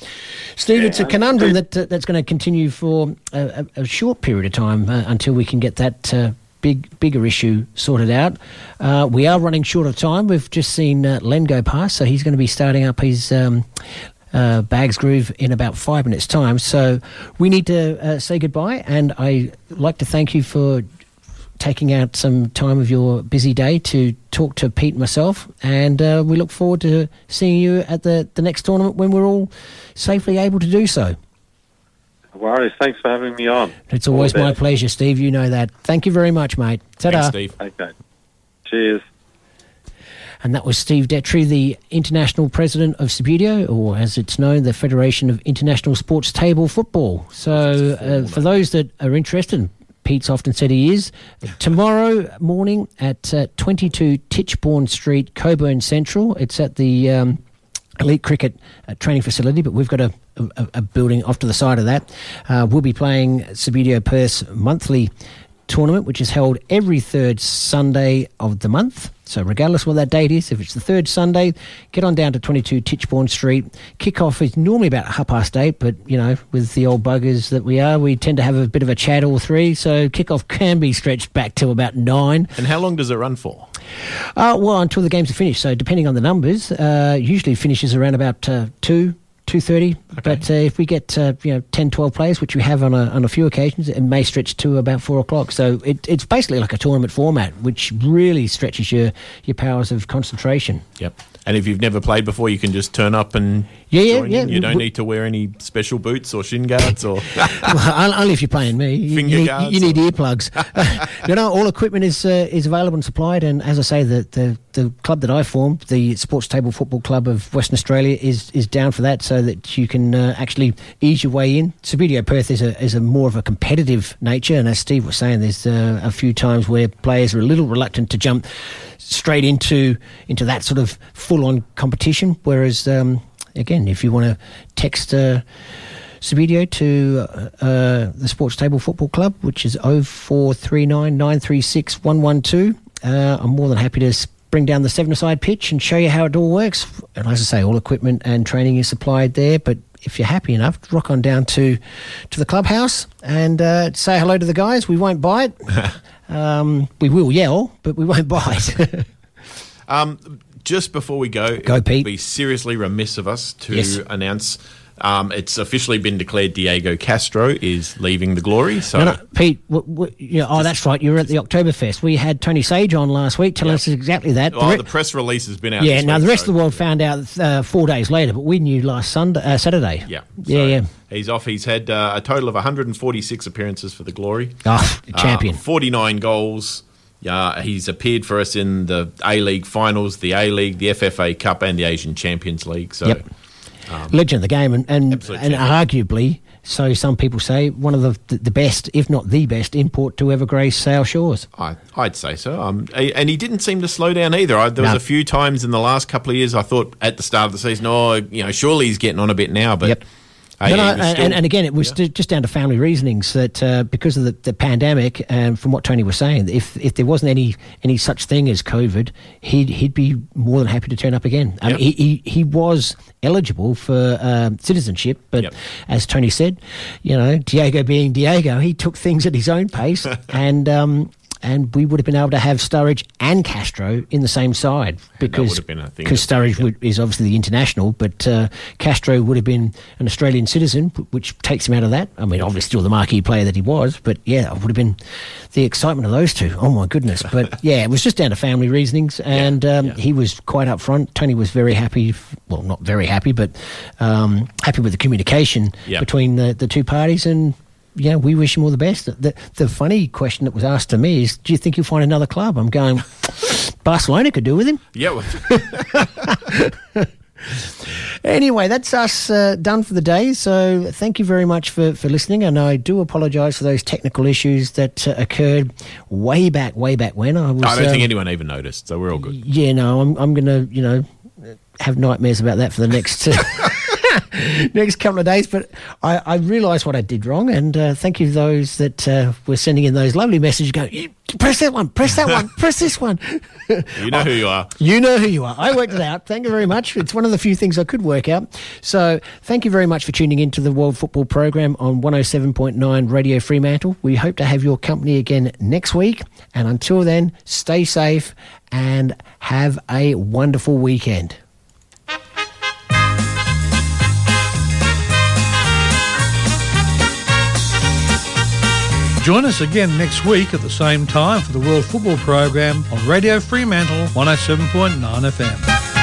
Steve, it's a conundrum that uh, that's going to continue for a, a, a short period of time uh, until we can get that uh, big bigger issue sorted out. Uh, we are running short of time. We've just seen uh, Len go past, so he's going to be starting up his. Um, uh, Bags Groove in about five minutes' time. So we need to uh, say goodbye, and I like to thank you for taking out some time of your busy day to talk to Pete and myself. And uh, we look forward to seeing you at the, the next tournament when we're all safely able to do so. No worries. Thanks for having me on. It's always my pleasure, Steve. You know that. Thank you very much, mate. Ta-da. Okay. Cheers. And that was Steve Dettre, the international president of Subbuteo, or as it's known, the Federation of International Sports Table Football. So, uh, for those that are interested, Pete's often said he is, tomorrow morning at uh, 22 Titchbourne Street, Cockburn Central. It's at the um, Elite Cricket uh, Training Facility, but we've got a, a, a building off to the side of that. Uh, we'll be playing Subbuteo Perth's monthly tournament, which is held every third Sunday of the month. So, regardless what that date is, if it's the third Sunday, get on down to 22 Titchbourne Street. Kick-off is normally about half past eight, but, you know, with the old buggers that we are, we tend to have a bit of a chat all three. So, kick-off can be stretched back to about nine. And how long does it run for? Uh, well, until the games are finished. So, depending on the numbers, uh, usually finishes around about uh, 2 two thirty. But uh, if we get uh, you know 10, 12 players, which we have on a, on a few occasions, it may stretch to about four o'clock. So it, it's basically like a tournament format, which really stretches your your powers of concentration. Yep. And if you've never played before, you can just turn up and Yeah, yeah, join yeah. in. You don't need to wear any special boots or shin guards or. well, only if you're playing me. You, Finger you need, guards you need earplugs. you know, all equipment is uh, is available and supplied. And as I say, the, the the club that I formed, the Sports Table Football Club of Western Australia, is is down for that, so that you can uh, actually ease your way in. Subbuteo Perth is a is a more of a competitive nature, and as Steve was saying, there's uh, a few times where players are a little reluctant to jump straight into into that sort of full on competition. Whereas, um, again, if you want to text. Uh, Subbuteo to uh, uh, the Sports Table Football Club, which is 0439 936 112. Uh, I'm more than happy to bring down the seven-a-side pitch and show you how it all works. And as I say, all equipment and training is supplied there. But if you're happy enough, rock on down to to the clubhouse and uh, say hello to the guys. We won't bite. um, we will yell, but we won't bite. Um, just before we go, Go, it Pete. would be seriously remiss of us to Yes. announce um, it's officially been declared Diego Castro is leaving the glory. So no, no, Pete, w- w- you know, oh, that's right. You were at the Oktoberfest. We had Tony Sage on last week telling us exactly that. The oh, re- the press release has been out. yeah, now week, the rest so- of the world found out uh, four days later, but we knew last Sunday, uh, Saturday. Yeah, yeah, so yeah. He's off. He's had uh, a total of 146 appearances for the Glory. Oh, champion. Uh, 49 goals. Uh, he's appeared for us in the A League finals, the A League, the FFA Cup, and the Asian Champions League. So, Yep. um, Legend of the game, and and, and arguably, so some people say, one of the the best, if not the best, import to ever grace Sale Shores. I, I'd say so. Um, and he didn't seem to slow down either. I, there was a few times in the last couple of years I thought at the start of the season, oh, you know, surely he's getting on a bit now. But hey, No, no, he was and, still- and again, it was ju- just down to family reasonings that uh, because of the, the pandemic, and from what Tony was saying, if if there wasn't any any such thing as COVID, he'd he'd be more than happy to turn up again. I mean, he, he he was eligible for um, citizenship, but as Tony said, you know, Diego being Diego, he took things at his own pace, and. Um, and we would have been able to have Sturridge and Castro in the same side because would have been a thing because Sturridge would, is obviously the international, but uh, Castro would have been an Australian citizen, which takes him out of that. I mean, obviously still the marquee player that he was, but yeah, it would have been the excitement of those two. Oh my goodness! But yeah, it was just down to family reasonings, and um, he was quite upfront. Tony was very happy. Well, not very happy, but um, happy with the communication Yeah. between the, the two parties and. Yeah, we wish him all the best. The, the funny question that was asked to me is, "Do you think you'll find another club?" I'm going, Barcelona could do with him. yeah, Anyway, that's us uh, done for the day. So thank you very much for, for listening. And I do apologise for those technical issues that uh, occurred way back, way back when. I was. I don't um, think anyone even noticed. So we're all good. Yeah, no, I'm, I'm going to, you know, have nightmares about that for the next. Next couple of days, but I, I realised what I did wrong, and uh, thank you to those that uh, were sending in those lovely messages. Go, press that one, press that one, press this one. You know who you are. You know who you are. I worked it out. Thank you very much. It's one of the few things I could work out. So, thank you very much for tuning in to the World Football Program on 107.9 Radio Fremantle. We hope to have your company again next week. And until then, stay safe and have a wonderful weekend. Join us again next week at the same time for the World Football Program on Radio Fremantle 107.9 FM.